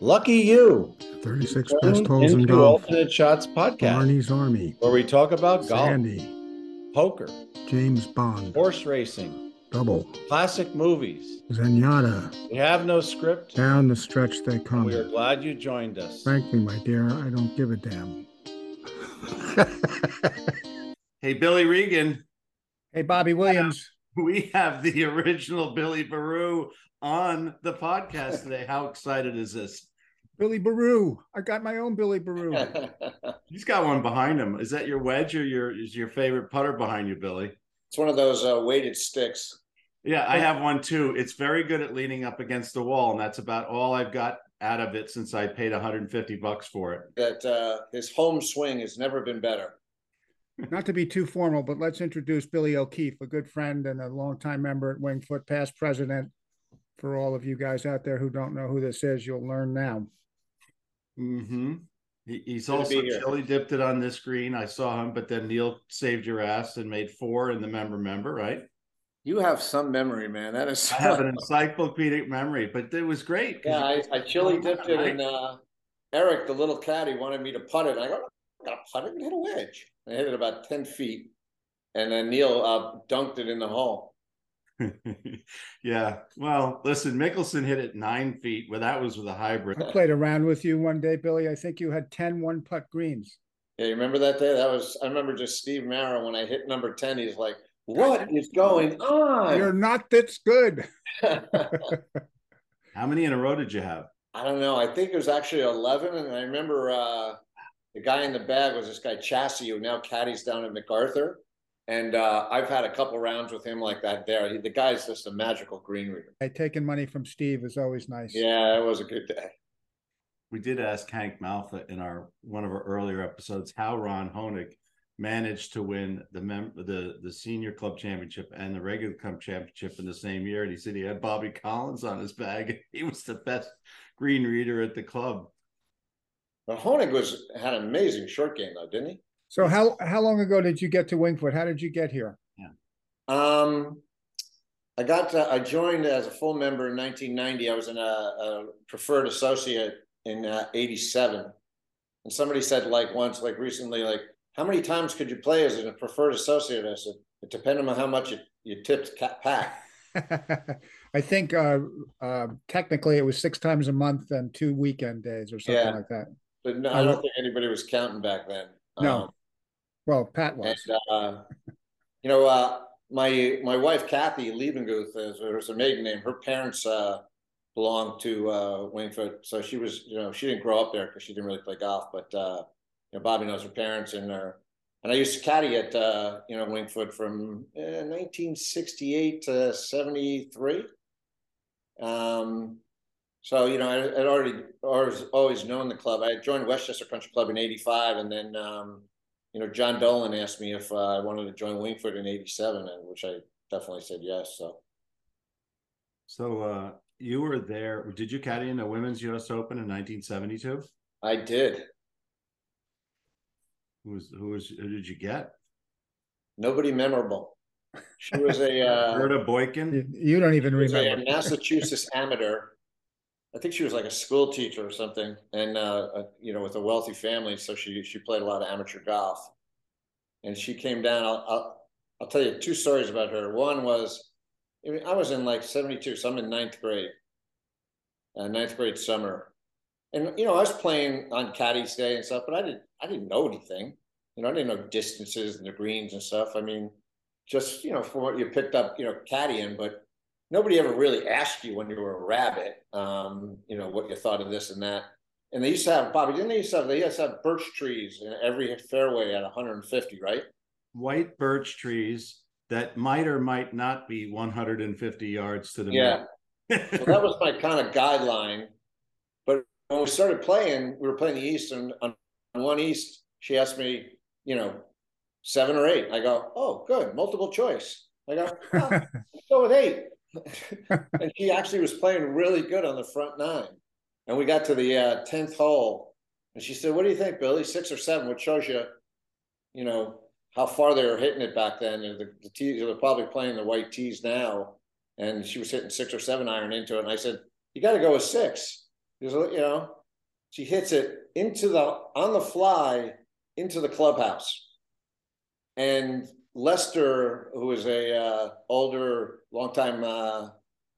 Lucky you. 36 best holes in golf. Alternate Shots podcast, Barney's Army. where we talk about golf, Sandy. poker, James Bond. horse racing, Double. classic movies. Zenyatta. We have no script. Down the stretch they come. We are glad you joined us. Frankly, my dear, I don't give a damn. Hey, Billy Regan, hey, Bobby Williams. we have the original Billy Baroo on the podcast today. How excited is this? Billy Baroo. I got my own Billy Baroo. He's got one behind him. Is that your wedge or your is your favorite putter behind you, Billy? It's one of those uh, weighted sticks. Yeah, I have one too. It's very good at leaning up against the wall, and that's about all I've got out of it since I paid 150 bucks for it. That uh, his home swing has never been better. Not to be too formal, but let's introduce Billy O'Keefe, a good friend and a longtime member at Wingfoot, past president. For all of you guys out there who don't know who this is, you'll learn now. Mm-hmm. He, he's Good also chili dipped it on this green. I saw him, but then Neil saved your ass and made four in the member member, right? You have some memory, man. That is. I have an encyclopedic memory, but it was great. yeah, I, I chili dipped it, and uh, Eric, the little caddy, wanted me to putt it. And I go, I got to putt it and hit a wedge. I hit it about ten feet, and then Neil uh, dunked it in the hole. yeah. Well, listen, Mickelson hit it nine feet. Well, that was with a hybrid. I played around with you one day, Billy. I think you had 10 one putt greens. Yeah, you remember that day? That was. I remember just Steve Mara when I hit number ten. He's like, "What is going on? You're not this good. How many in a row did you have? I don't know. I think it was actually 11. And I remember uh, the guy in the bag was this guy, Chassis, who now caddies down at MacArthur. And uh, I've had a couple rounds with him like that there. He, the guy's just a magical green reader. Hey, taking money from Steve is always nice. Yeah, it was a good day. We did ask Hank Malfa in our one of our earlier episodes how Ron Honig managed to win the mem- the the senior club championship and the regular club championship in the same year. And he said he had Bobby Collins on his bag. He was the best green reader at the club. But Honig was had an amazing short game though, didn't he? So how how long ago did you get to Wingfoot? How did you get here? Um, I got to, I joined as a full member in 1990. I was in a, a preferred associate in uh, 87. And somebody said like once, like recently, like, how many times could you play as a preferred associate? I said, it depended on how much you, you tipped Pack. I think uh, uh, technically it was six times a month and two weekend days or something Yeah. like that. But no, I don't think anybody was counting back then. No. Um, Well, Pat was. And uh, you know, uh, my my wife Kathy Liebenguth is was her maiden name. Her parents uh, belonged to uh, Wingfoot, so she was you know she didn't grow up there because she didn't really play golf. But uh, you know, Bobby knows her parents and her. And I used to caddy at uh, you know Wingfoot from uh, 1968 to 73. Um, so you know, I had already always always known the club. I joined Westchester Country Club in '85, and then um, you know, John Dolan asked me if uh, I wanted to join Wingfoot in '87, and which I definitely said yes. So So uh, you were there. Did you caddy in the Women's U.S. Open in 1972? I did. Who was who was who did you get? Nobody memorable. She was a uh, Gerda Boykin. You, you don't even she was a remember. Massachusetts amateur. I think she was like a school teacher or something, and uh, uh, you know, with a wealthy family, so she she played a lot of amateur golf. And she came down. I'll I'll, I'll tell you two stories about her. One was, I, mean, I was in like '72, so I'm in ninth grade, uh, ninth grade summer, and you know, I was playing on Caddy's Day and stuff, but I didn't I didn't know anything. You know, I didn't know distances and the greens and stuff. I mean, just you know, from what you picked up, you know, caddying, but nobody ever really asked you when you were a rabbit, um, you know, what you thought of this and that. And they used to have Bobby, didn't they used to have they used to have birch trees in every fairway at 150, right? White birch trees that might or might not be 150 yards to the Yeah. that was my kind of guideline. But when we started playing, we were playing the East, and on on one East, she asked me, you know, seven or eight. I go, oh, good, multiple choice. I go, "Ah, let's go with eight. and she actually was playing really good on the front nine. And we got to the uh, tenth hole, and she said, "What do you think, Billy? Six or seven? Which shows you, you know, how far they were hitting it back then. And the, the tees, they're probably playing the white tees now. And she was hitting six or seven iron into it. And I said, "You got to go with six. Because you know, she hits it into the on the fly into the clubhouse, and Lester, who is a uh, older, longtime uh,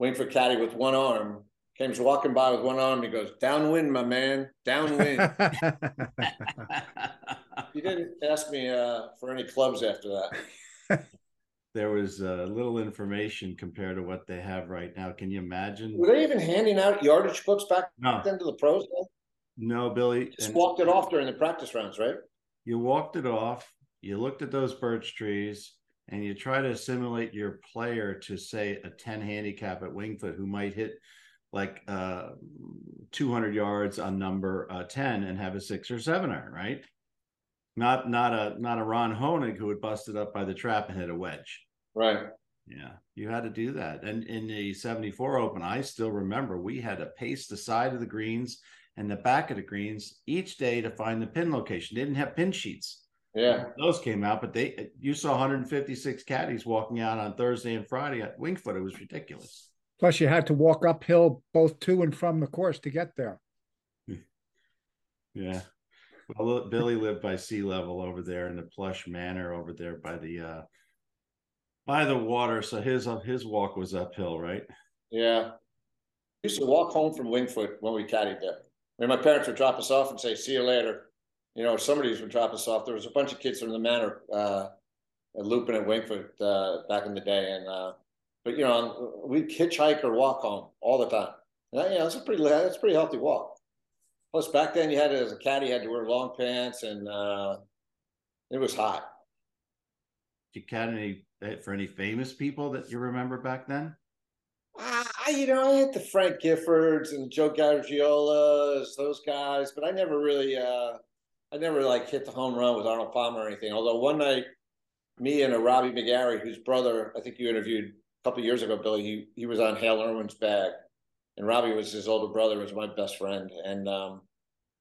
Wingfoot caddy with one arm, came walking by with one arm. He goes, "Downwind, my man, downwind." he didn't ask me uh, for any clubs after that. there was uh, little information compared to what they have right now. Can you imagine? Were they even handing out yardage books back No, then to the pros? no, Billy. Just and walked it off during the practice rounds, right? You walked it off. You looked at those birch trees, and you try to assimilate your player to say a ten handicap at Wingfoot who might hit like uh 200 yards on number uh, 10 and have a six or seven iron right? Not not a not a ron honig who would bust it up by the trap and hit a wedge. Right. yeah you had to do that. And in the 74 open i still remember we had to pace the side of the greens and the back of the greens each day to find the pin location. They didn't have pin sheets Yeah. those came out but they you saw 156 caddies walking out on thursday and friday at wingfoot it was ridiculous Plus, you had to walk uphill both to and from the course to get there. Yeah. Well, Billy lived by sea level over there in the plush manor over there by the uh by the water. So his his walk was uphill, right? Yeah. Used to walk home from Wingfoot when we caddied there. I mean, my parents would drop us off and say, see you later. You know, somebody would drop us off. There was a bunch of kids from the manor uh, at Lupin at Wingfoot uh, back in the day. And, uh, but, you know, we'd hitchhike or walk home all the time. And that, yeah, that's a pretty, that's a pretty healthy walk. Plus, back then you had as a caddy, you had to wear long pants and uh, it was hot. Did you cat any eh, for any famous people that you remember back then? I, you know, I had the Frank Giffords and Joe Garagiolas, those guys, but I never really, uh, I never like hit the home run with Arnold Palmer or anything. Although one night, me and a Robbie McGarry, whose brother I think you interviewed a couple years ago, Billy, he he was on Hale Irwin's bag, and Robbie was his older brother, was my best friend, and um,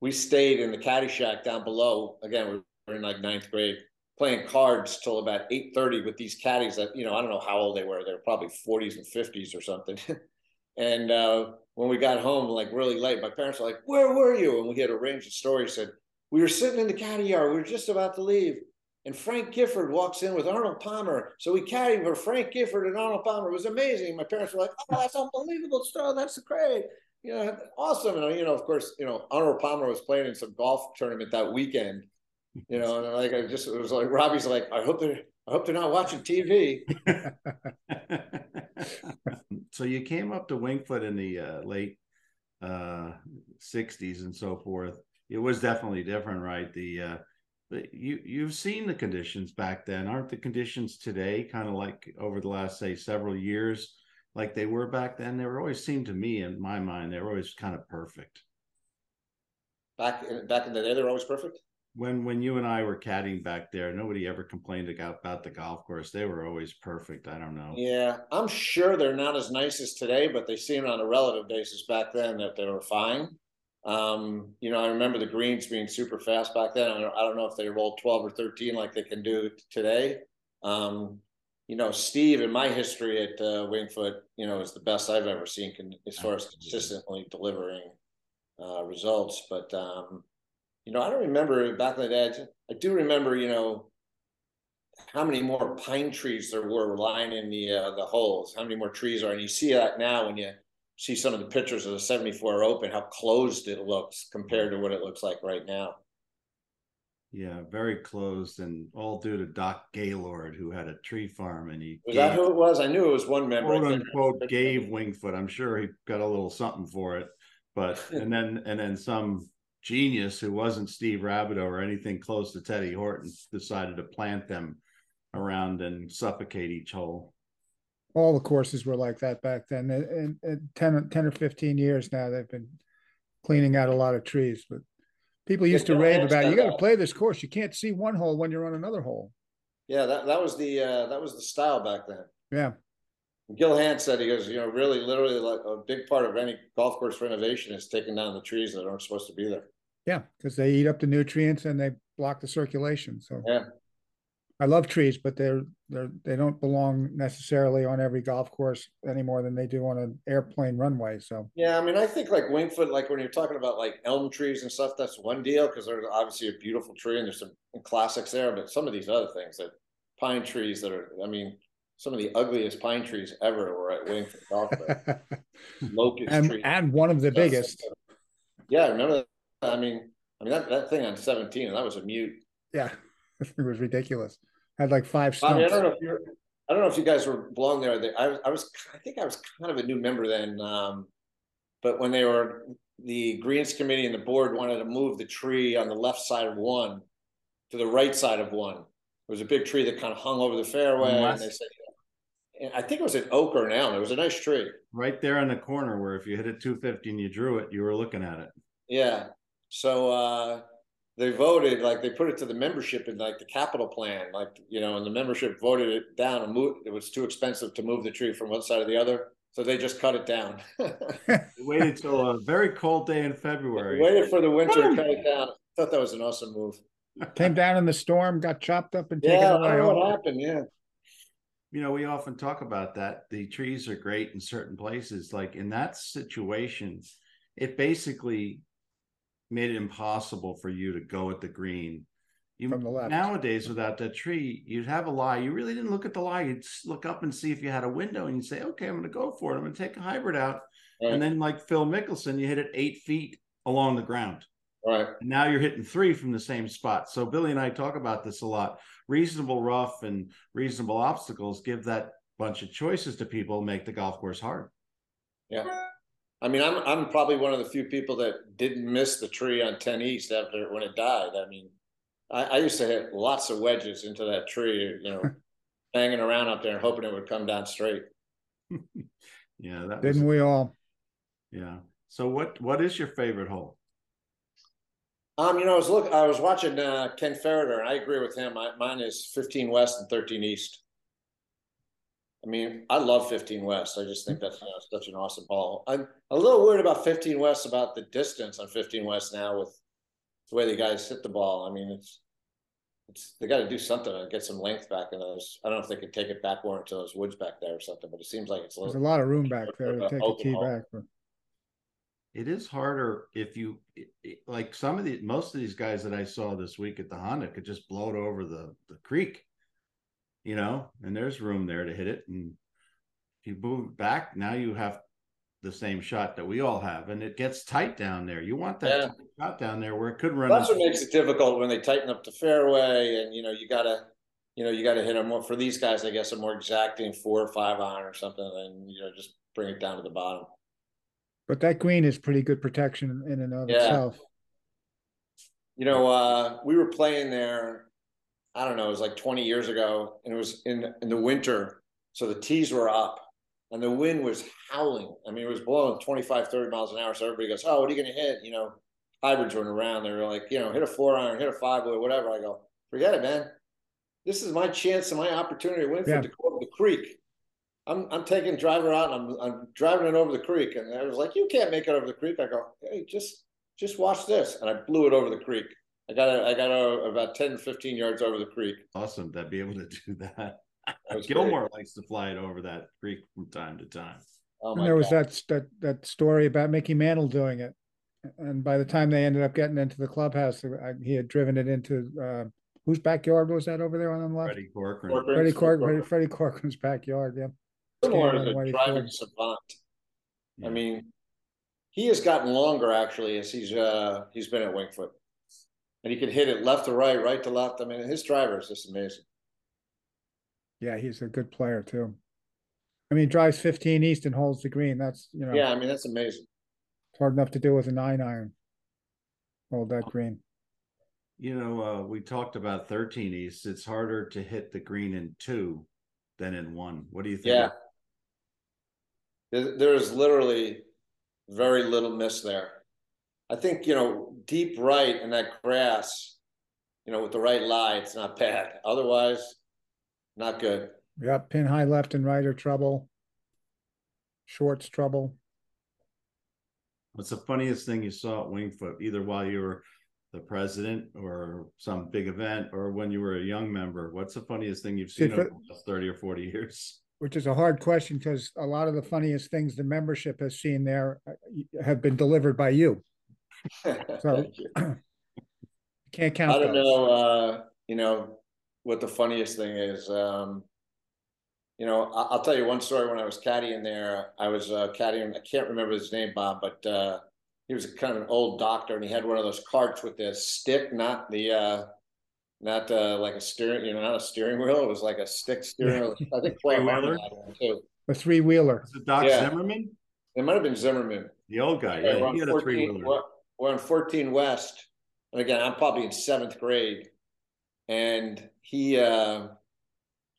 we stayed in the caddy shack down below. Again, we were in like ninth grade, playing cards till about eight thirty with these caddies that you know I don't know how old they were. They were probably forties and fifties or something. and uh, when we got home, like really late, my parents were like, "Where were you?" And we had arranged a story. Said we were sitting in the caddy yard. We were just about to leave. And Frank Gifford walks in with Arnold Palmer. So we caddied for Frank Gifford and Arnold Palmer. It was amazing. My parents were like, "Oh, that's unbelievable stuff. That's great." You know, awesome. And you know, of course, you know, Arnold Palmer was playing in some golf tournament that weekend. You know, and like I just it was like Robbie's like, I hope they're I hope they're not watching TV. so you came up to Wingfoot in the uh, late uh 60s and so forth. It was definitely different, right? The uh you you've seen the conditions back then. Aren't the conditions today kind of like over the last say several years like they were back then? They were always seemed to me in my mind they were always kind of perfect. Back in back in the day, they were always perfect. When when you and I were caddying back there, nobody ever complained about, about the golf course. They were always perfect. I don't know. Yeah, I'm sure they're not as nice as today, but they seemed on a relative basis back then that they were fine. Um, you know, I remember the greens being super fast back then. I don't, I don't know if they rolled 12 or 13 like they can do today. Um, you know, Steve, in my history at uh, Wingfoot, you know, is the best I've ever seen can, as far as consistently delivering uh, results. But, um, you know, I don't remember back in the day. I do remember, you know, how many more pine trees there were lying in the uh, the holes. How many more trees are, and you see that now when you see some of the pictures of the 74 Open, how closed it looks compared to what it looks like right now. Yeah, very closed, and all due to Doc Gaylord, who had a tree farm, and he was that who it was? I knew it was one member. Quote unquote gave Wingfoot. I'm sure he got a little something for it, but and then and then some genius who wasn't Steve Rabideau or anything close to Teddy Horton decided to plant them around and suffocate each hole. All the courses were like that back then. In, in 10, 10 or 15 years now, they've been cleaning out a lot of trees, but people used to rave about you got to play this course. You can't see one hole when you're on another hole. Yeah, that, that was the uh, that was the style back then. Yeah. Gil Hanse said he goes, you know, really, literally, like a big part of any golf course renovation is taking down the trees that aren't supposed to be there. Yeah, because they eat up the nutrients and they block the circulation. So yeah, I love trees, but they're they're they don't belong necessarily on every golf course any more than they do on an airplane runway. So Yeah, I mean, I think like Wingfoot, like when you're talking about like elm trees and stuff, that's one deal because there's obviously a beautiful tree and there's some classics there. But some of these other things, that pine trees that are, I mean, some of the ugliest pine trees ever were at Wingfoot Golf Club. Locust and tree. and one of the biggest. Yeah, I remember. That. I mean, I mean that, that thing on 17, that was a mute. Yeah, it was ridiculous. I had like five I mean, I don't know if you're, I don't know if you guys were blown there. I was, I was, I think I was kind of a new member then. Um, but when they were, the Greens Committee and the board wanted to move the tree on the left side of one to the right side of one. It was a big tree that kind of hung over the fairway, and they said, and I think it was an oak or an elm. It was a nice tree. Right there in the corner where if you hit it 250 and you drew it, you were looking at it. Yeah. So uh they voted like they put it to the membership in like the capital plan, like you know, and the membership voted it down and moved it was too expensive to move the tree from one side to the other. So they just cut it down. We waited till a very cold day in February. Waited for the winter to cut it down. I Thought that was an awesome move. Came down in the storm, got chopped up and taken Yeah, I away. don't know Oh, what happened. Yeah. You know, we often talk about that. The trees are great in certain places. Like in that situation, it basically made it impossible for you to go at the green. You From the left. nowadays without that tree, you'd have a lie. You really didn't look at the lie. You'd s- look up and see if you had a window, and you'd say, "Okay, I'm going to go for it. I'm going to take a hybrid out." Right. And then, like Phil Mickelson, you hit it eight feet along the ground. All right. And now you're hitting three from the same spot. So Billy and I talk about this a lot. Reasonable rough and reasonable obstacles give that bunch of choices to people, make the golf course hard. Yeah. I mean, I'm I'm probably one of the few people that didn't miss the tree on 10 East after when it died. I mean, I, I used to hit lots of wedges into that tree, you know, hanging around up there and hoping it would come down straight. Yeah, that Didn't we all? yeah. So what what is your favorite hole? Um, you know, I was look, I was watching uh, Ken Ferreter, and I agree with him. I, mine is 15 West and 13 East. I mean, I love 15 West. I just think that's you know, such an awesome hole. I'm a little worried about 15 West about the distance on 15 West now with the way the guys hit the ball. I mean, it's it's they got to do something to get some length back in those. I don't know if they could take it back more into those woods back there or something, but it seems like it's a There's a lot of room back there to take a open tee hole. back. But It is harder if you it- it- like some of the most of these guys that I saw this week at the Honda could just blow it over the the creek, you know, and there's room there to hit it. And if you move back, now you have the same shot that we all have, and it gets tight down there. You want that Yeah. shot down there where it could run. That's what into- makes it difficult when they tighten up the fairway, and you know you gotta, you know you gotta hit them more for these guys. I guess a more exacting four or five iron or something, and you know just bring it down to the bottom. but that green is pretty good protection in and of Yeah. itself. You know, uh, we were playing there. I don't know. It was like 20 years ago, and it was in in the winter, so the tees were up, and the wind was howling. I mean, it was blowing 25, 30 miles an hour. So everybody goes, "Oh, what are you going to hit?" You know, hybrids weren't around. They were like, you know, hit a four iron, hit a five wood, whatever. I go, forget it, man. This is my chance and my opportunity to win Yeah. for the, the creek. I'm I'm taking driver out and I'm I'm driving it over the creek. And I was like, you can't make it over the creek. I go, hey, just just watch this. And I blew it over the creek. I got it, I got a, about 10, 15 yards over the creek. awesome to be able to do that. That was Gilmore likes to fly it over that creek from time to time. Oh And my there was God. that that that story about Mickey Mantle doing it, and by the time they ended up getting into the clubhouse, I- he had driven it into uh, whose backyard was that over there on the left? Freddie Corcoran. Corcoran. Freddie Freddie Cork, Corcoran. Freddie Corcoran's backyard. Yeah, Gilmore is a driving Ford. savant. Yeah. I mean, he has gotten longer actually as he's uh he's been at Wingfoot. And he can hit it left to right, right to left. I mean, his driver is just amazing. yeah, he's a good player too. I mean, he drives 15 east and holds the green. That's you know, Yeah, I mean that's amazing. it's hard enough to do with a nine iron. Hold that green. You know, uh, we talked about 13 East. It's harder to hit the green in two than in one. What do you think? Yeah. There's literally very little miss there. I think, you know, deep right in that grass, you know, with the right lie, it's not bad. Otherwise, not good. Yep, pin high left and right are trouble. Shorts trouble. What's the funniest thing you saw at Wingfoot, either while you were the president or some big event or when you were a young member? What's the funniest thing you've seen for- over the last 30 or 40 years? Which is a hard question because a lot of the funniest things the membership has seen there uh, have been delivered by you. Thank you. Can't count I don't those. know, uh, you know, what the funniest thing is, um. You know, I, I'll tell you one story when I was caddying there, I was, uh, caddying, I can't remember his name, Bob, but, uh. He was kind of an old doctor and he had one of those carts with the stick, not the, uh. Not, uh, like a steering, you know, not a steering wheel, it was like a stick steering wheel, I think. Clay Three-wheeler? One Too, A three wheeler. Was it Doc Yeah. Zimmerman? it might have been Zimmerman. The old guy. Yeah, Yeah, he had a three wheeler. We're, on fourteen West, and again, I'm probably in seventh grade. And he uh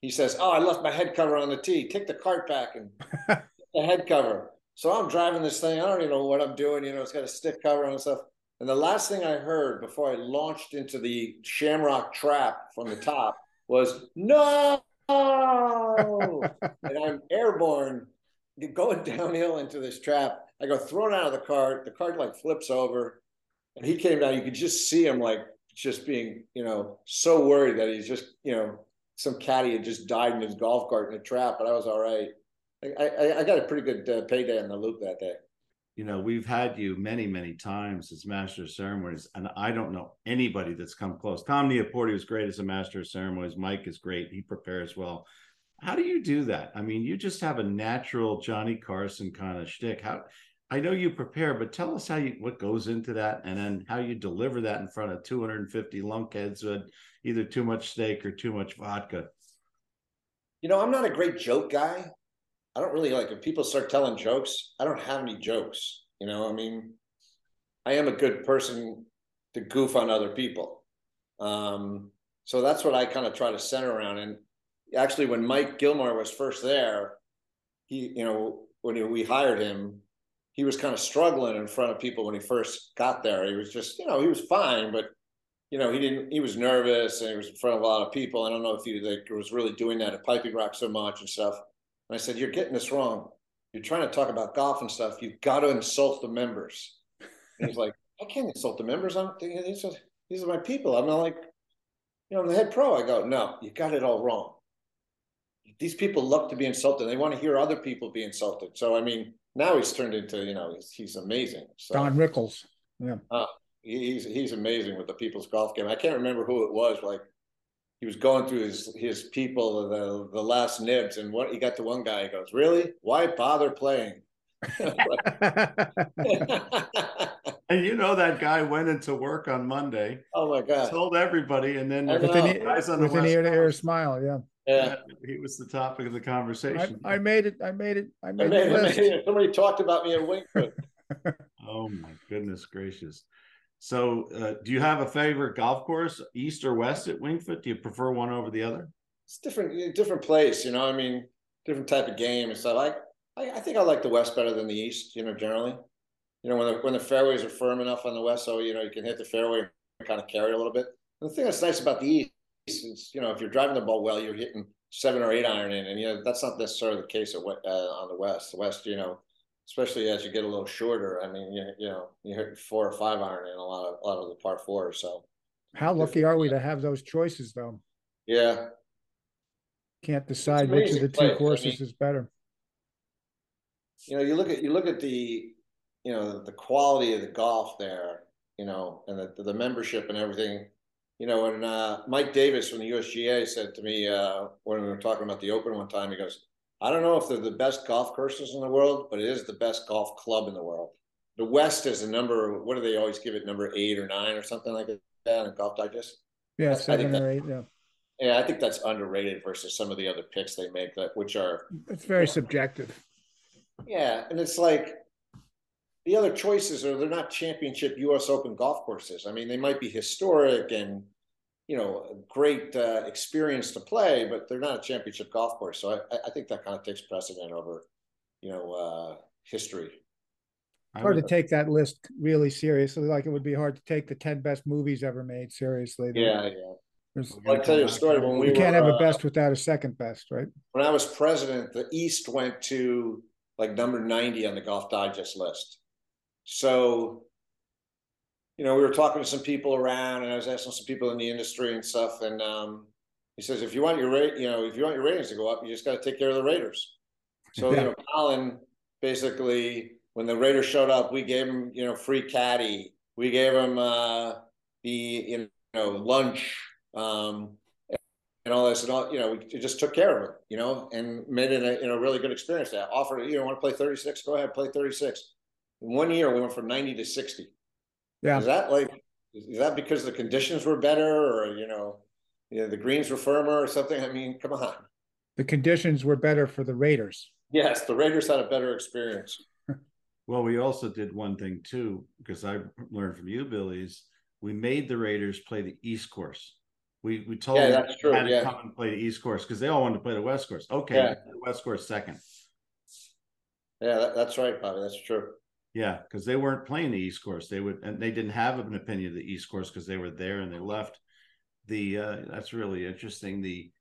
he says, Oh, I left my head cover on the tee. Take the cart back and the head cover. So I'm driving this thing. I don't even know what I'm doing. You know, it's got a stick cover on and stuff. And the last thing I heard before I launched into the shamrock trap from the top was no. and I'm airborne going downhill into this trap. I go thrown out of the cart. The cart like flips over, and he came down. You could just see him like just being, you know, so worried that he's just, you know, some caddy had just died in his golf cart in a trap. But I was all right. I I, I got a pretty good uh, payday on the loop that day. you know, we've had you many, many times as master of ceremonies, and I don't know anybody that's come close. Tom Neaporti was great as a master of ceremonies. Mike is great; he prepares well. How do you do that? I mean, you just have a natural Johnny Carson kind of shtick. How? I know you prepare, but tell us how you what goes into that, and then how you deliver that in front of 250 lunkheads with either too much steak or too much vodka. You know, I'm not a great joke guy. I don't really like if people start telling jokes. I don't have any jokes. You know, I mean, I am a good person to goof on other people. Um, so that's what I kind of try to center around. And actually, when Mike Gilmore was first there, he, you know, when we hired him, he was kind of struggling in front of people when he first got there. He was just, you know, he was fine, but you know, he didn't. He was nervous and he was in front of a lot of people. I don't know if he like, was really doing that at Piping Rock so much and stuff. And I said, "You're getting this wrong. You're trying to talk about golf and stuff. You've got to insult the members." And he's like, "I can't insult the members. I'm these are these are my people. I'm not like, you know, I'm the head pro." I go, "No, you got it all wrong. These people love to be insulted. They want to hear other people be insulted. So I mean, now he's turned into, you know, he's he's amazing. So Don Rickles. Yeah. Uh, he- he's he's amazing with the people's golf game. I can't remember who it was. Like he was going through his his people the the last nibs, and what he got to one guy. He goes, "Really? Why bother playing?" And you know that guy went into work on Monday, oh my god! told everybody, and then I With an, guys on the with an ear to ear smile. Yeah. Yeah, he was the topic of the conversation. I made it. I made it. I I made made, the I made it. Somebody talked about me at Wingfoot. Oh my goodness gracious! So, uh, do you have a favorite golf course, east or west at Wingfoot? Do you prefer one over the other? It's different, different place. You know, I mean, different type of game and stuff. I, I, I think I like the West better than the East. You know, generally. You know, when the when the fairways are firm enough on the West, so you know you can hit the fairway and kind of carry a little bit. And the thing that's nice about the East you know, if you're driving the ball well, you're hitting seven or eight iron in, and you know that's not necessarily the case at, uh, on the West. The West, you know, especially as you get a little shorter. I mean, you, you know, you hit four or five iron in a lot of a lot of the par fours. So How lucky are we to have those choices, though? yeah, Can't decide which of the place. two I courses mean- is better. you know, you look at you look at the you know the quality of the golf there, you know, and the the membership and everything. You know, when uh, Mike Davis from the USGA said to me uh, when we were talking about the Open one time, he goes, "I don't know if they're the best golf courses in the world, but it is the best golf club in the world." The West is a number. What do they always give it? Number eight or nine or something like that in Golf Digest. Yeah, I think seven or eight. Yeah, Yeah, I think that's underrated versus some of the other picks they make that which are it's very subjective. Yeah, and it's like the other choices are they're not championship U.S. Open golf courses. I mean, they might be historic and you know a great uh, experience to play, but they're not a championship golf course. So I, I think that kind of takes precedent over you know uh, history. I Hard to take that list really seriously. Like it would be hard to take the ten best movies ever made seriously. Yeah, yeah. There's- we're I'll tell you a story. When we you can't were, have a uh, best without a second best, right? when I was president, the East went to like number 90 on the Golf Digest list. So, you know, we were talking to some people around, and I was asking some people in the industry and stuff, and um, he says if you want your rate, you know, if you want your ratings to go up, you just got to take care of the Raiders. So Yeah. you know, Colin basically, when the Raiders showed up, we gave him, you know, free caddy. We gave him uh, the you know lunch um, and all this, and all you know, we just took care of him, you know, and made it a you know really good experience. That offered, you know, want to play thirty six, go ahead, play thirty six. In one year, we went from ninety to sixty. Yeah. Is that like, is that because the conditions were better, or you know, you know, the greens were firmer, or something? I mean, come on. The conditions were better for the Raiders. Yes, the Raiders had a better experience. Well, we also did one thing too, because I learned from you, Billy's. We made the Raiders play the East Course. We we told Yeah, them that's true, had to yeah. come and play the East Course because they all wanted to play the West Course. Okay, Yeah. the West Course second. Yeah, that, that's right, Bobby. That's true. Yeah, because they weren't playing the East Course. They would, and they didn't have an opinion of the East Course because they were there and they left. The uh, that's really interesting. The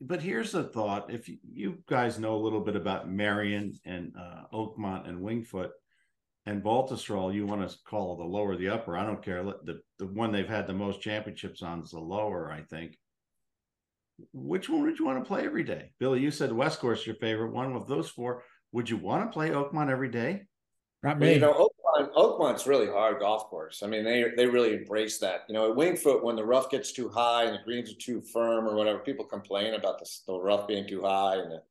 but here's a thought: if you, guys know a little bit about Merion and uh, Oakmont and Wingfoot and Baltusrol, you want to call the lower the upper. I don't care. The the one they've had the most championships on is the lower. I think. Which one would you want to play every day, Billy? You said West Course your favorite one. Of those four, would you want to play Oakmont every day? Not me. you know, Oakmont, Oakmont's really hard golf course. I mean, they they really embrace that. You know, at Wingfoot, when the rough gets too high and the greens are too firm or whatever, people complain about the, the rough being too high and the,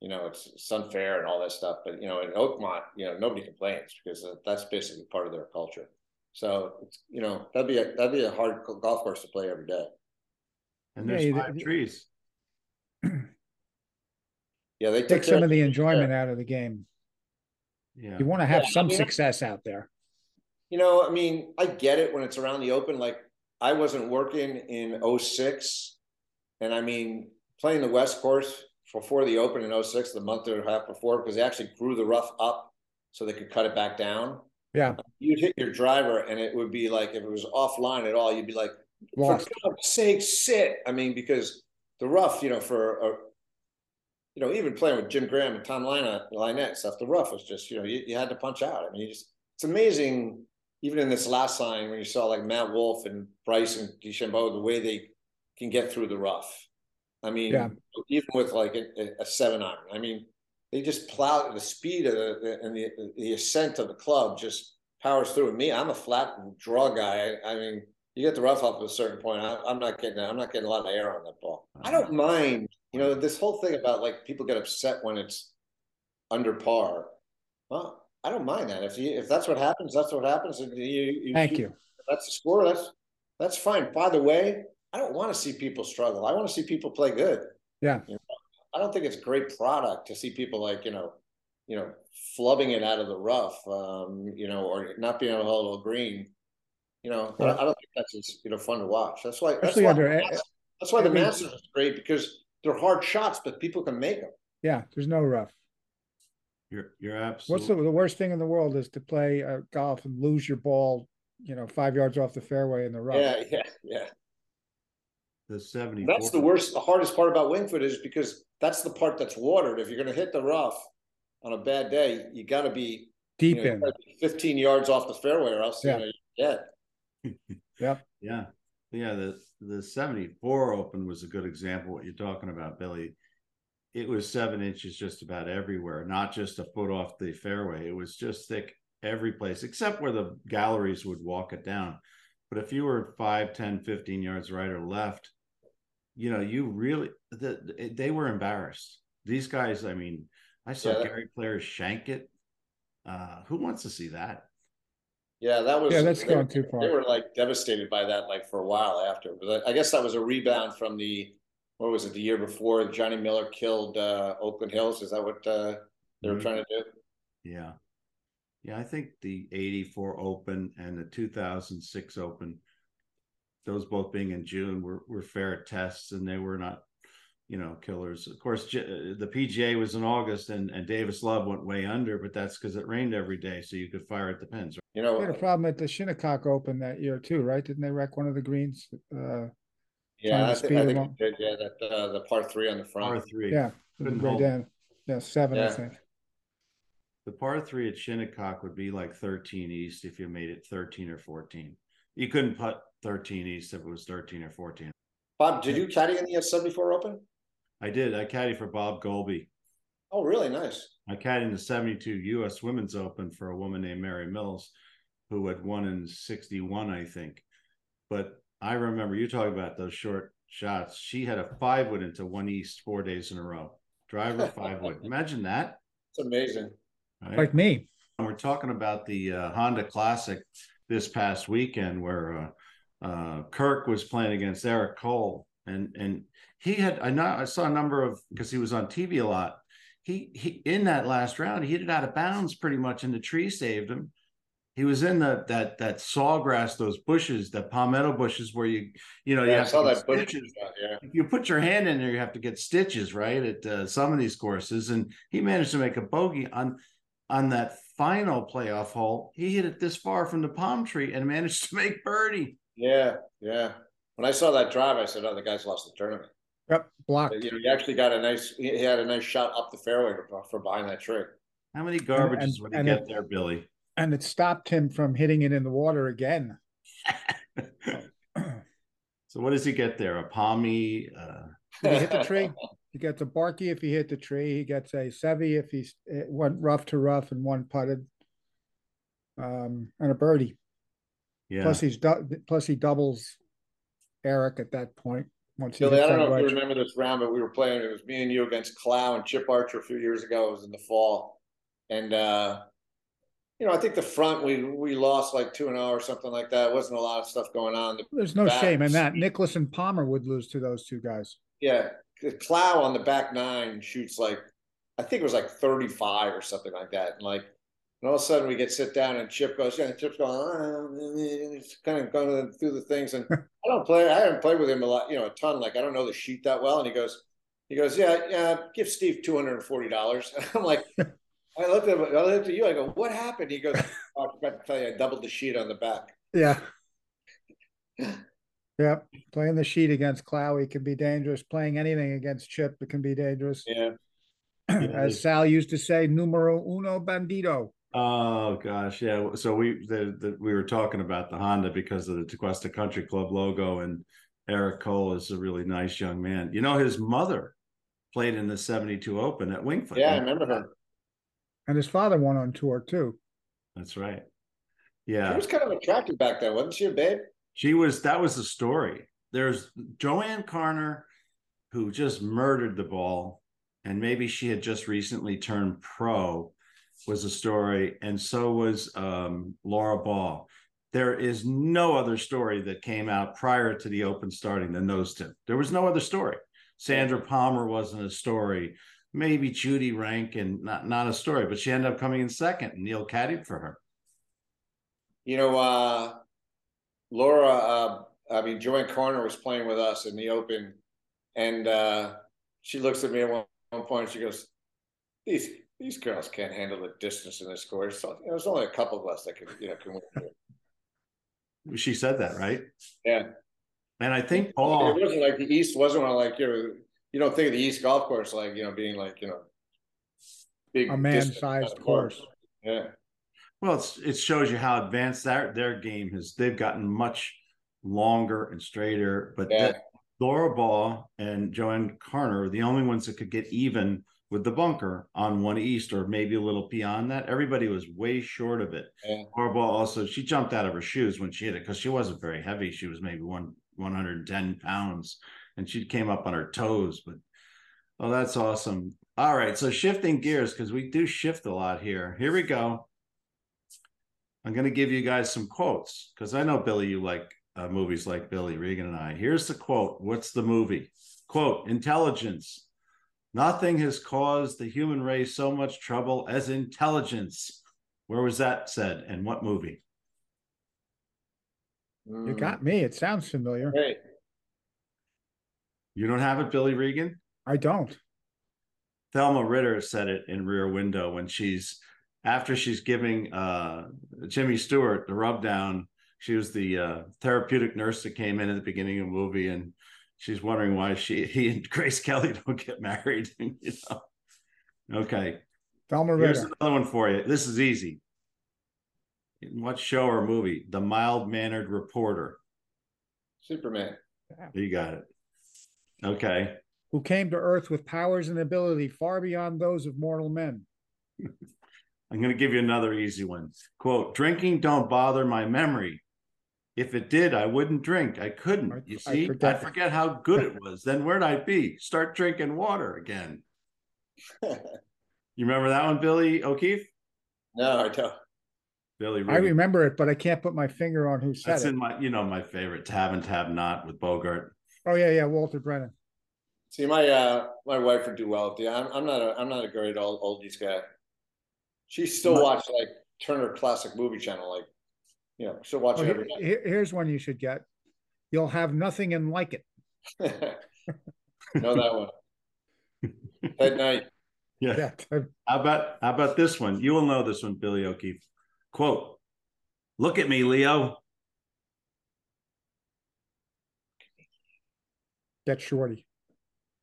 you know, it's, it's unfair and all that stuff. But you know, in Oakmont, you know, nobody complains because uh, that's basically part of their culture. So, it's, you know, that'd be a that'd be a hard golf course to play every day. And there's you- five you- trees. Yeah, they took Take some of the enjoyment out of the game. Yeah. You want to have Yeah, I some mean, success out there. You know, I mean, I get it when it's around the open. Like I wasn't working in 06. And I mean, playing the West course before the open in 06, the month or a half before, because they actually grew the rough up so they could cut it back down. Yeah. You'd hit your driver and it would be like if it was offline at all, you'd be like, Lost. for God's sake, sit. I mean, because the rough, you know, for a you know, even playing with Jim Graham and Tom Lynette, Lynette and stuff, the rough was just, you know, you, you had to punch out. I mean, you just, it's amazing, even in this last line when you saw like Matt Wolff and Bryson DeChambeau, the way they can get through the rough. I mean, Yeah. even with like a, a seven iron, I mean, they just plow the speed of the, and the, the ascent of the club just powers through. And me, I'm a flat draw guy. I, I mean, you get the rough up at a certain point. I, I'm not getting, I'm not getting a lot of air on that ball. I don't mm-hmm. mind, you know, this whole thing about like people get upset when it's under par. Well, I don't mind that. If you, if that's what happens, that's what happens. You, you Thank you. That's the score. That's that's fine. By the way, I don't want to see people struggle. I want to see people play good. Yeah. You know, I don't think it's a great product to see people like you know, you know, flubbing it out of the rough, um, you know, or not being able to hold a green. You know, I, I don't think that's as, you know fun to watch. That's why. That's Especially why, under- the that's why the Masters is great because they're hard shots, but people can make them. Yeah. There's no rough. You're you're What's absolutely the, the worst thing in the world is to play uh, golf and lose your ball, you know, five yards off the fairway in the rough. Yeah, yeah, yeah. the 70 That's the worst. The hardest part about Wingfoot is because that's the part that's watered. If you're going to hit the rough on a bad day, you got to be Deep you know, in. be 15 yards off the fairway, or else Yeah. you know you're dead. yeah yeah the the 74 open was a good example of what you're talking about billy. It was seven inches just about everywhere not just a foot off the fairway. It was just thick every place except where the galleries would walk it down. But if you were 5 10 15 yards right or left you know you really the, they were embarrassed. These guys i mean i saw Yeah, gary players shank it. Uh who wants to see that Yeah, that was. Yeah, that's they, gone too far. They were like devastated by that, like for a while after. But I I guess that was a rebound from the what was it the year before? Johnny Miller killed uh, Oakland Hills. Is that what uh, they were Mhm. trying to do? Yeah. Yeah, I think the 84 Open and the 2006 Open, those both being in June, were, were fair tests and they were not, you know, killers. Of course, J- the PGA was in August and, and Davis Love went way under, but that's because it rained every day. So you could fire at the pins. You They know, had a problem at the Shinnecock Open that year too, right? Didn't they wreck one of the greens? Uh, yeah, trying I, to think I think up. did, yeah, that uh, the par three on the front. Par three. yeah, Couldn't right hold. down. Yeah, seven, I think. The par three at Shinnecock would be like 13 East if you made it 13 or 14. You couldn't put 13 East if it was 13 or 14. Bob, did you caddy in the seventy four Open? I did. I caddy for Bob Goalby. Oh, really nice. I caddied in the 72 U.S. Women's Open for a woman named Mary Mills, who had won in 61, I think. But I remember you talking about those short shots. She had a five wood into one East four days in a row. Driver five wood. Imagine that. It's amazing. right? Like me. And we're talking about the uh, Honda Classic this past weekend, where uh, uh, Kirk was playing against Eric Cole, and and he had I know I saw a number of because he was on TV a lot. He he in that last round he hit it out of bounds pretty much, and the tree saved him. He was in the that that sawgrass, those bushes, the palmetto bushes, where you you know you Yeah, I have saw to get that stitches Yeah. if you put your hand in there, you have to get stitches, right? At uh, some of these courses, and he managed to make a bogey on on that final playoff hole. He hit it this far from the palm tree and managed to make birdie. Yeah, yeah. When I saw that drive, I said, "Oh, the guy's lost the tournament." Yep, blocked. You know, he actually got a nice. He he had a nice shot up the fairway for, for behind that tree. How many garbages and- would he and get it- there, Billy? And it stopped him from hitting it in the water again. so what does he get there? A palmy? Uh, Did he hit the tree? He gets a barky if he hit the tree. He gets a sevy if he's it went rough to rough and one putted. Um, and a birdie. yeah. Plus he's du- plus he doubles Eric at that point. Once Billy, I don't know if you remember this round, but we were playing. It was me and you against Clow and Chip Archer a few years ago. It was in the fall, and uh, you know, I think the front we we lost like two and zero or something like that. It wasn't a lot of stuff going on. The, There's no back shame in that. Nicklaus and Palmer would lose to those two guys. yeah, Clow on the back nine shoots like I think it was like thirty five or something like that, and like. And all of a sudden, we get sit down, and Chip goes, "Yeah." And Chip's going, oh, he's kind of going through the things, and I don't play. I haven't played with him a lot, you know, a ton. Like I don't know the sheet that well. And he goes, he goes, yeah, yeah. Give Steve two hundred and forty dollars. I'm like, I looked at, I looked at you. I go, what happened? He goes, oh, I forgot to tell you, I doubled the sheet on the back. Yeah. Yep. Playing the sheet against Clowy can be dangerous. Playing anything against Chip, it can be dangerous. Yeah, As Sal used to say, numero uno bandito. Oh gosh, yeah. So we the, the we were talking about the Honda because of the Tequesta Country Club logo, and Eric Cole is a really nice young man. You know, his mother played in the '72 Open at Wingfoot. yeah, I remember her. And his father won on tour too. That's right. Yeah, she was kind of attractive back then, wasn't she, a babe? she was. That was the story. There's Joanne Carner, who just murdered the ball, and maybe she had just recently turned pro. Was a story, and so was um, Laura Baugh. There is no other story that came out prior to the Open starting than those two. There was no other story. Sandra Palmer wasn't a story. Maybe Judy Rankin, not not a story, but she ended up coming in second. Neil caddied for her. You know, uh, Laura, uh, I mean, Joanne Carner was playing with us in the Open, and uh, she looks at me at one, one point. And she goes, "These these girls can't handle the distance in this course. So, there's only a couple of us that can, you know, can win." here." She said that, right? Yeah, And I think Paul. it wasn't like the East wasn't one like you know, you don't think of the East golf course like you know being like you know big A man-sized kind course. Yeah, Well, it's, it shows you how advanced their their game has. They've gotten much longer and straighter. But Yeah. that- Laura Baugh and Joanne Carner are the only ones that could get even with the bunker on one east or maybe a little beyond that. Everybody was way short of it. yeah. Baugh also she jumped out of her shoes when she hit it because she wasn't very heavy. She was maybe one 110 pounds and she came up on her toes. But oh, that's awesome. All right, so shifting gears because we do shift a lot here. Here we go. I'm going to give you guys some quotes because I know Billy, you like uh, movies like Billy Regan and I. Here's the quote. What's the movie? Quote: Intelligence. Nothing has caused the human race so much trouble as intelligence. Where was that said? And what movie? You got me. It sounds familiar. Hey, You don't have it, Billy Regan? I don't. Thelma Ritter said it in Rear Window when she's after she's giving uh, Jimmy Stewart the rub down. She was the uh, therapeutic nurse that came in at the beginning of the movie, and she's wondering why she he and Grace Kelly don't get married. you know. Okay, Thelma here's another one for you. This is easy. In what show or movie? The mild mannered reporter. Superman. You got it. Okay. Who came to Earth with powers and ability far beyond those of mortal men. I'm going to give you another easy one. Quote, drinking don't bother my memory. If it did, I wouldn't drink. I couldn't. You see, I forget. forget how good it was. Then where'd I be? Start drinking water again. You remember that one, Billy O'Keefe? No, I don't. Billy, I remember it, but I can't put my finger on who said That's it. in my, you know, my favorite To Have and Have Not with Bogart. Oh yeah, yeah, Walter Brennan. See, my uh, my wife would do well with you. I'm, I'm not a I'm not a great old oldies guy. She still My- watch like Turner Classic Movie Channel, like you know, she'll watch Oh, it here- every night. here's one you should get. You'll have nothing and like it. know that one. At night. Yeah. Yeah, I- How about how about this one? You will know this one, Billy O'Keefe. Quote, look at me, Leo. get shorty.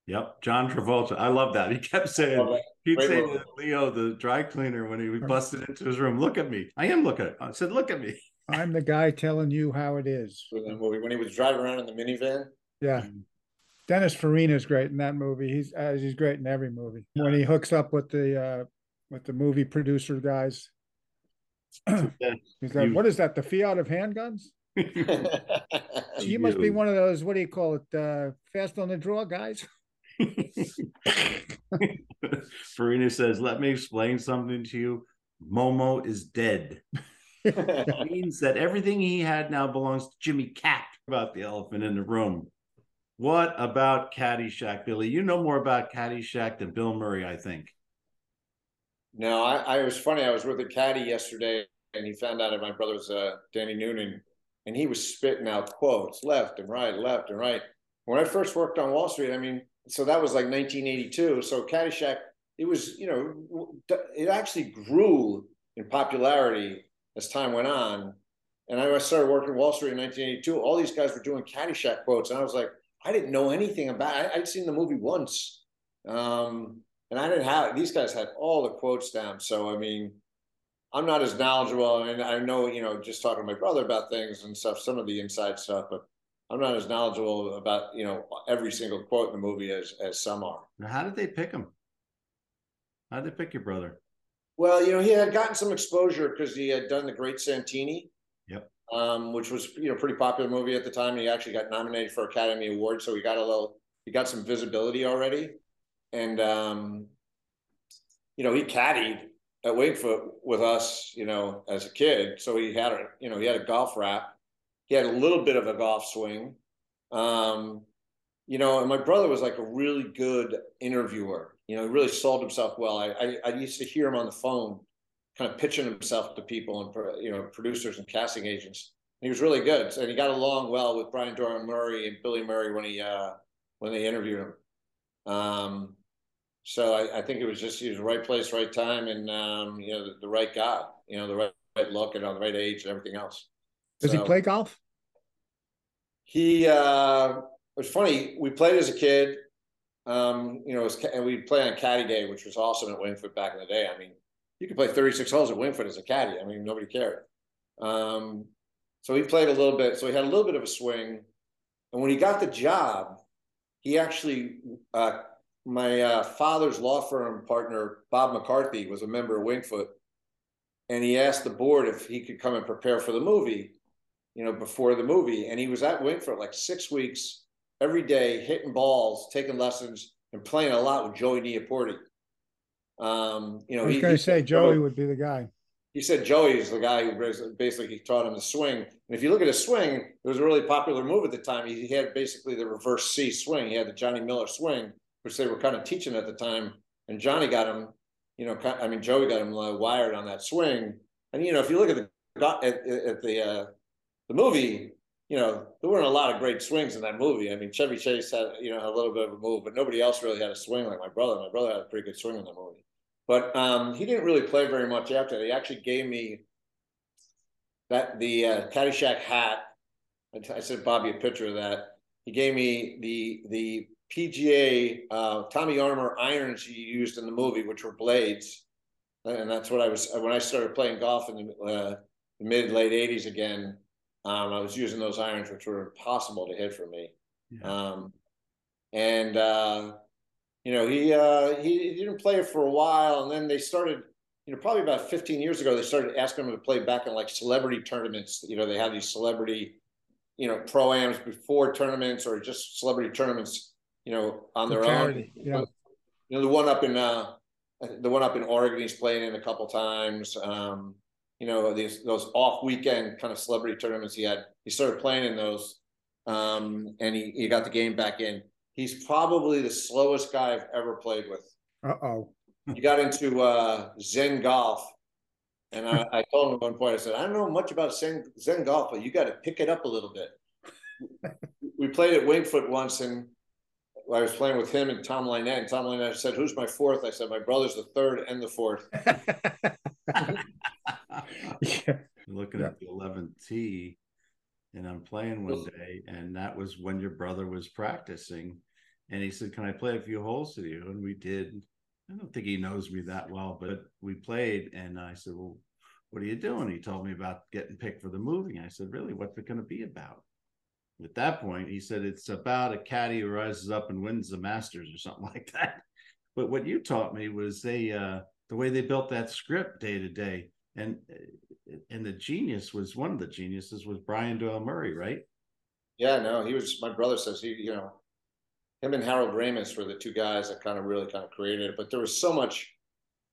Yep, John Travolta. I love that. He kept saying, Love he'd Great say to Leo, the dry cleaner, when he busted into his room, look at me. I am looking. I said, look at me. I'm the guy telling you how it is. With that movie when he was driving around in the minivan. Yeah. Dennis Farina's great in that movie. He's as he's great in every movie. When he hooks up with the uh with the movie producer guys. He's like, what is that? The Fiat of handguns? You must be one of those, what do you call it? Uh fast on the draw guys? Farina says, let me explain something to you. Momo is dead. Means that everything he had now belongs to Jimmy Cap about the elephant in the room. What about Caddyshack, Billy? You know more about Caddyshack than Bill Murray, I think. No, I, I was funny. I was with a caddy yesterday, and he found out that my brother's uh, Danny Noonan, and he was spitting out quotes left and right, left and right. When I first worked on Wall Street, I mean, so that was like 1982. So Caddyshack, it was, you know, it actually grew in popularity as time went on. And I started working Wall Street in 1982. All these guys were doing Caddyshack quotes, and I was like, I didn't know anything about. It. I'd seen the movie once. Um, and I didn't have these guys had all the quotes down. So I mean, I'm not as knowledgeable, and I know you know just talking to my brother about things and stuff, some of the inside stuff, but I'm not as knowledgeable about you know every single quote in the movie as as some are. Now, how did they pick him? How did they pick your brother? Well, you know, he had gotten some exposure because he had done the Great Santini. Yep. Um, which was you know pretty popular movie at the time. He actually got nominated for Academy Award, so he got a little he got some visibility already. And um, you know, he caddied at Wingfoot with us, you know, as a kid. So he had a you know he had a golf rap. He had a little bit of a golf swing. Um, you know, and my brother was like a really good interviewer. You know, he really sold himself well. I, I, I used to hear him on the phone, kind of pitching himself to people and you know producers and casting agents. And he was really good, and he got along well with Brian Doyle Murray and Billy Murray when he uh, when they interviewed him. Um, so I, I think it was just he was the right place, right time, and um, you know the, the right guy, you know the right, right look and on the right age and everything else. Does he play golf? he uh it was funny we played as a kid um you know was, and we'd play on caddy day which was awesome at wingfoot back in the day. I mean you could play 36 holes at wingfoot as a caddy. I mean nobody cared. Um so he played a little bit so he had a little bit of a swing. And when he got the job he actually uh my uh, father's law firm partner bob mccarthy was a member of wingfoot and he asked the board if he could come and prepare for the movie you know, before the movie. And he was at Wingfoot like six weeks every day, hitting balls, taking lessons, and playing a lot with Joey Neaporti. Um, you know, I was he- gonna he say Joey would be the guy. He said Joey is the guy who bas- basically taught him the swing. And if you look at his swing, it was a really popular move at the time. He, he had basically the reverse C swing. He had the Johnny Miller swing, which they were kind of teaching at the time. And Johnny got him, you know, I mean, Joey got him uh, wired on that swing. And you know, if you look at the at, at at the uh, the movie, you know, there weren't a lot of great swings in that movie. I mean, Chevy Chase had, you know, a little bit of a move, but nobody else really had a swing like my brother. My brother had a pretty good swing in the movie. But um, he didn't really play very much after. He actually gave me that the uh, Caddyshack hat. I, I sent Bobby a picture of that. He gave me the the PGA uh, Tommy Armour irons he used in the movie, which were blades, and that's what I was when I started playing golf in the uh, mid late '80s again, um, I was using those irons, which were impossible to hit for me. Yeah. Um, and uh, you know, he, uh, he didn't play it for a while, and then they started. You know, probably about 15 years ago, they started asking him to play back in like celebrity tournaments. You know, they have these celebrity, you know, pro-ams before tournaments or just celebrity tournaments, you know, on their own. yeah. You know, the one up in uh the one up in Oregon he's played in a couple times. Um, you know, these those off weekend kind of celebrity tournaments he had. He started playing in those. Um, and he, he got the game back in. He's probably the slowest guy I've ever played with Uh-oh. he got into uh, Zen golf. And I, I told him at one point, I said, I don't know much about Zen, Zen golf, but you got to pick it up a little bit. we played at Wingfoot once, and I was playing with him and Tom Lynette. And Tom Lynette said, Who's my fourth? I said, My brother's the third and the fourth. Yeah. Looking Yeah. at the 11th tee, and I'm playing one day, and that was when your brother was practicing. And he said, Can I play a few holes with you? And we did. I don't think he knows me that well, but we played. And I said, Well, what are you doing? He told me about getting picked for the movie. I said, Really? What's it going to be about? At that point, he said, It's about a caddy who rises up and wins the Masters or something like that. But what you taught me was they, uh, the way they built that script day to day. And and the genius was one of the geniuses was Brian Doyle Murray, right? Yeah, no, he was, my brother says he, you know, him and Harold Ramis were the two guys that kind of really kind of created it. But there was so much,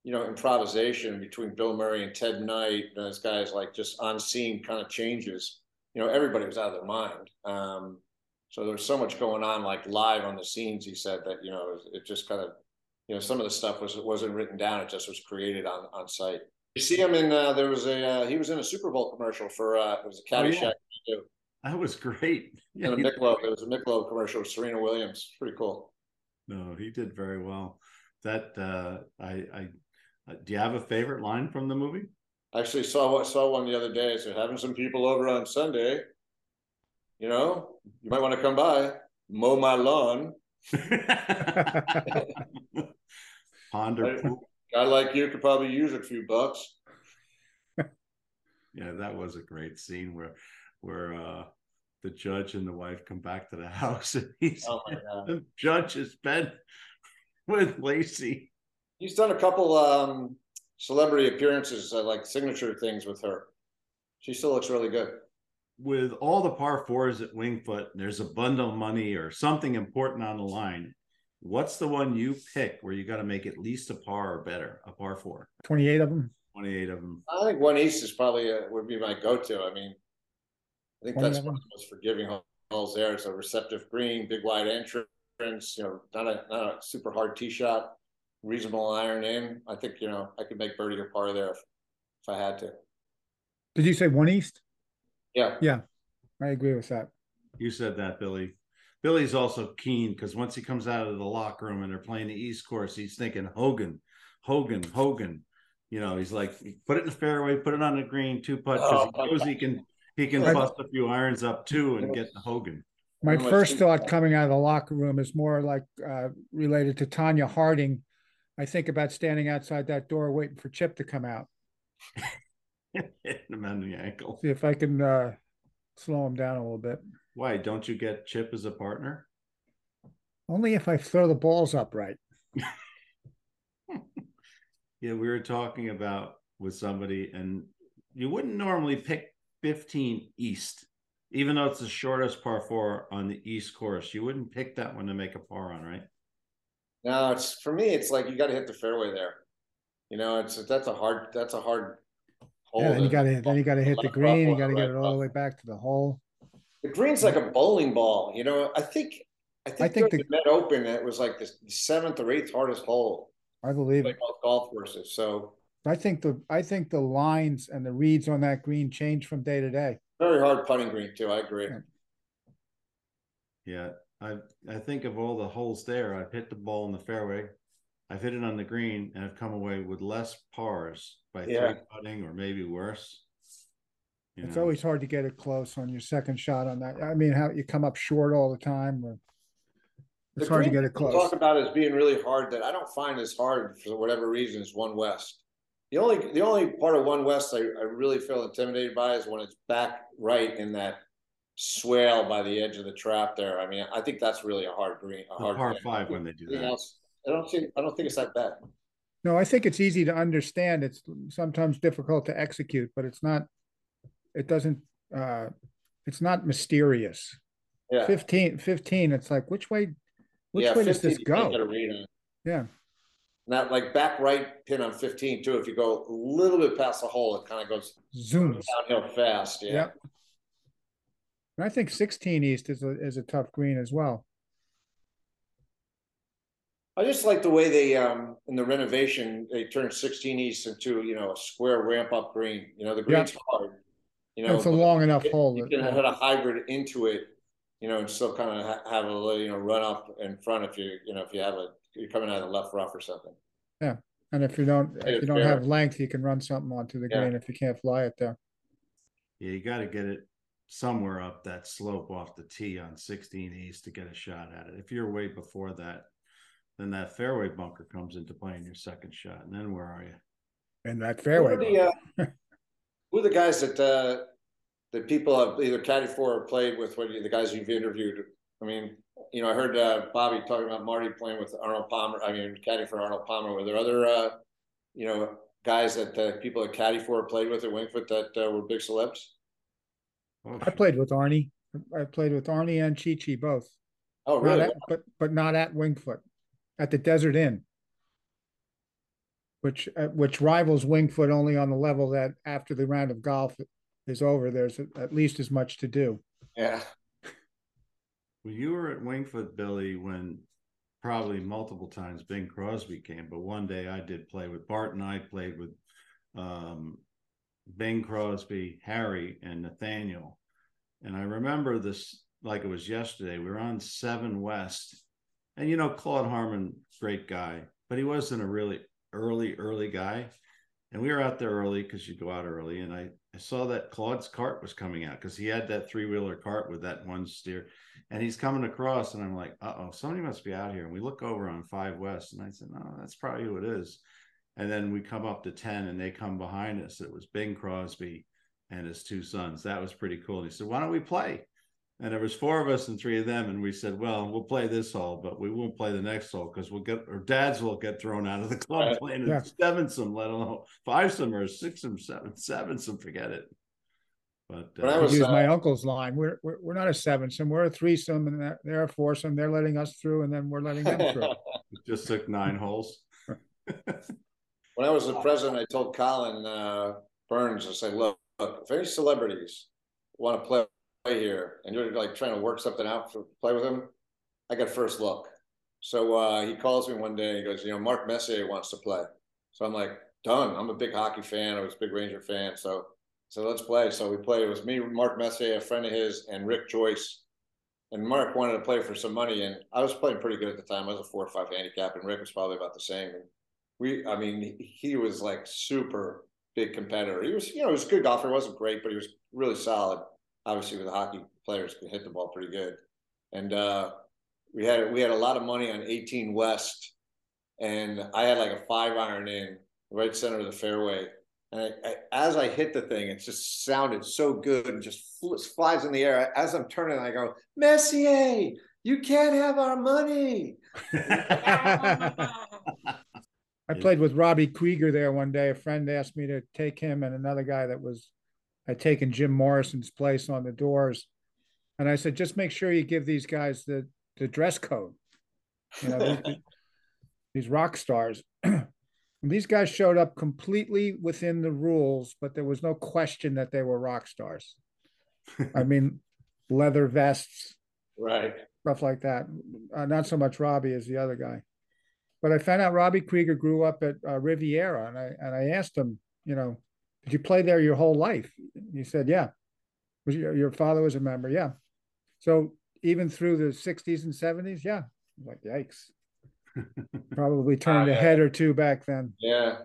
you know, improvisation between Bill Murray and Ted Knight, and those guys like just on scene kind of changes. You know, everybody was out of their mind. Um, so there was so much going on, like live on the scenes. He said that you know it, it just kind of, you know, some of the stuff was wasn't written down; it just was created on on site. You see him in uh, there was a uh, he was in a Super Bowl commercial for uh, it was a Oh, yeah. That was great. Yeah, And a Michelob. There was a Michelob commercial with Serena Williams. Pretty cool. No, he did very well. That uh, I, I, uh, do you have a favorite line from the movie? I actually saw what saw one the other day. So having some people over on Sunday. You know, you might want to come by, mow my lawn. Ponder Right. Guy like you could probably use a few bucks. Yeah, that was a great scene where, where uh, the judge and the wife come back to the house and he's Oh the judge is bed with Lacey. He's done a couple um celebrity appearances, uh, like signature things with her. She still looks really good. with all the par fours at Wingfoot, there's a bundle of money or something important on the line. What's the one you pick where you got to make at least a par or better, a par four? 28 of them. 28 of them. I think one east is probably uh, would be my go-to. I mean, I think that's one of the most forgiving holes there. It's a receptive green, big wide entrance. You know, not a not a super hard tee shot, reasonable iron in. I think you know I could make birdie or par there if, if I had to. Did you say one east? Yeah, Yeah, I agree with that. You said that, Billy. Billy's also keen because once he comes out of the locker room and they're playing the East Course, he's thinking Hogan, Hogan, Hogan. You know, he's like, put it in the fairway, put it on the green, two putt because Oh, he knows he can he can Right. bust a few irons up too and get the Hogan. My One of my first thought coming out of the locker room is more like uh, related to Tonya Harding. I think about standing outside that door waiting for Chip to come out. Hitting him on the ankle. See if I can uh, slow him down a little bit. Why don't you get Chip as a partner? Only if I throw the balls up right. Yeah, we were talking about with somebody, and you wouldn't normally pick 15 East, even though it's the shortest par four on the East course. You wouldn't pick that one to make a par on, right? no, it's for me. It's like you got to hit the fairway there. You know, it's that's a hard that's a hard hole. Yeah, then you got to then you got to hit the green. You got to get it all the way back to the hole. The green's like a bowling ball. You know, I think I think, think during the Met Open it was like the seventh or eighth hardest hole. I believe Like it. golf courses. So I think the I think the lines and the reads on that green change from day to day. very hard putting green too. I agree. Yeah. Yeah, I I think of all the holes there. I've hit the ball in the fairway, I've hit it on the green, and I've come away with less pars by Yeah. three putting or maybe worse. You It's know? always hard to get it close on your second shot on that. I mean, how you come up short all the time. Or it's The hard to get it people close. Talk about as being really hard that I don't find as hard for whatever reason is one west. The only the only part of One West I, I really feel intimidated by is when it's back right in that swale by the edge of the trap there. I mean, I think that's really a hard green, a The hard five when they do Anything that. else? I don't think I don't think it's that bad. No, I think it's easy to understand. It's sometimes difficult to execute, but it's not, it doesn't, uh, it's not mysterious. Yeah. 15, 15, it's like, which way, which yeah, way does this you can't get a go? Yeah, Not like back right pin on 15 too. If you go a little bit past the hole, it kind of goes zooms. downhill fast. Yeah. Yep. And I think sixteen east is a, is a tough green as well. I just like the way they um in the renovation they turned 16 east into you know a square ramp up green. You know the green's hard. You know It's a long enough it- hole. You that- can put a hybrid into it, you know, and still kind of ha- have a little you know run up in front if you you know if you have a you're coming out of the left rough or something. Yeah, and if you don't, if you don't fair. have length, you can run something onto the Yeah. green if you can't fly it there. Yeah, you got to get it somewhere up that slope off the tee on 16 East to get a shot at it. If you're way before that, then that fairway bunker comes into play in your second shot. And then where are you? And that Who fairway. are the, uh, who are the guys that uh that people have either caddy for or played with? What the guys you've interviewed? I mean, you know, I heard uh, Bobby talking about Marty playing with Arnold Palmer. I mean, caddy for Arnold Palmer. Were there other uh, you know guys that uh, people at caddy for or played with at Wingfoot that uh, were big celebs? I played with Arnie. I played with Arnie and Chi Chi both. Oh, really? at, but but not at Wingfoot, at the Desert Inn, which uh, which rivals Wingfoot only on the level that after the round of golf is over, there's at least as much to do. Yeah. Well, you were at Wingfoot, Billy, when probably multiple times Bing Crosby came, but one day I did play with Bart and I played with um, Bing Crosby, Harry, and Nathaniel. And I remember this like it was yesterday. We were on Seven West, and you know Claude Harmon, great guy, but he wasn't a really early, early guy. And we were out there early because you go out early, and I, I saw that Claude's cart was coming out because he had that three wheeler cart with that one steer, and he's coming across, and I'm like, uh oh, somebody must be out here. And we look over on Five West, and I said, no, that's probably who it is. And then we come up to 10 and they come behind us. It was Bing Crosby and his two sons. That was pretty cool. And he said, Why don't we play? And there was four of us and three of them. And we said, Well, we'll play this hole, but we won't play the next hole because we'll get our dads will get thrown out of the club Right. playing Yeah. a seven some, let alone five some or six some, seven, seven some, forget it. But When I uh, was, use uh, my uncle's line, we're, we're we're not a seven some we're a threesome, and they're- they're a foursome. They're letting us through, and then we're letting them through. it just took nine holes. when I was the president, I told Colin uh, Burns, I said, look, look, if any celebrities want to play here and you're like trying to work something out for play with him, I got first look. So uh, he calls me one day and he goes, you know, Mark Messier wants to play. So I'm like, done. I'm a big hockey fan. I was a big Ranger fan. So so let's play. So we played. It was me, Mark Messier, a friend of his, and Rick Joyce. And Mark wanted to play for some money, and I was playing pretty good at the time. I was a four or five handicap, and Rick was probably about the same. And we, I mean, he was like super big competitor. He was, you know, he was a good golfer. He wasn't great, but he was really solid. Obviously, with the hockey players, can hit the ball pretty good. And uh, we had we had a lot of money on 18 West, and I had like a five iron in right center of the fairway. And I, I, as I hit the thing, it just sounded so good and just fl- flies in the air. As I'm turning, I go, Messier, you can't have our money. I played with Robby Krieger there one day. A friend asked me to take him and another guy that was had taken Jim Morrison's place on the doors. And I said, just make sure you give these guys the, the dress code. You know, these, these rock stars. And these guys showed up completely within the rules, but there was no question that they were rock stars. I mean, leather vests, Right. stuff like that. Uh, not so much Robby as the other guy. But I found out Robby Krieger grew up at uh, Riviera, and I and I asked him, you know, did you play there your whole life? He said, yeah. Was your, your father was a member? Yeah. So even through the '60s and '70s, yeah. Like, yikes. Probably turned a yeah. head or two back then. Yeah.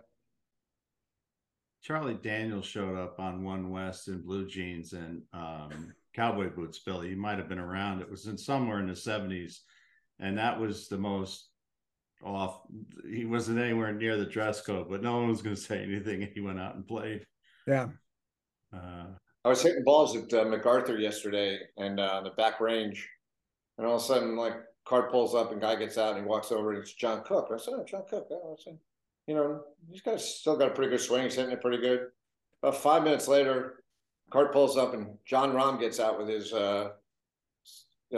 Charlie Daniels showed up on One West in blue jeans and um, cowboy boots. Billy, you might have been around. It was in somewhere in the seventies, and that was the most off. He wasn't anywhere near the dress code, but no one was going to say anything. He went out and played. Yeah. Uh, I was hitting balls at uh, MacArthur yesterday and uh, the back range, and all of a sudden, like cart pulls up and guy gets out and he walks over and it's John Cook. I said, oh, John Cook. Oh, I said, you know, he's got still got a pretty good swing. He's hitting it pretty good. About five minutes later, cart pulls up and Jon Rahm gets out with his uh,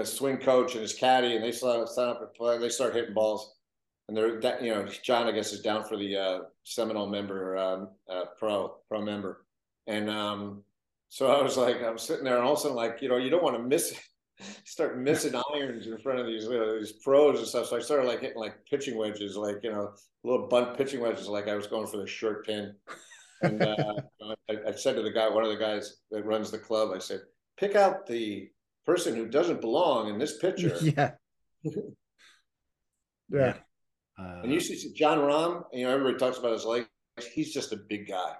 swing coach and his caddy, and they start sign up and play. They start hitting balls, and they're that you know Jon I guess is down for the uh, Seminole member um, uh, pro pro member, and um, so I was like I'm sitting there and all of a sudden like you know you don't want to miss start missing irons in front of these uh, these pros and stuff. So I started like hitting like pitching wedges, like you know little bunt pitching wedges, like I was going for the short pin. And uh, I, I said to the guy, one of the guys that runs the club, I said, pick out the person who doesn't belong in this picture. Yeah. Yeah. Uh, And you see Jon Rahm, you know, everybody talks about his legs. He's just a big guy.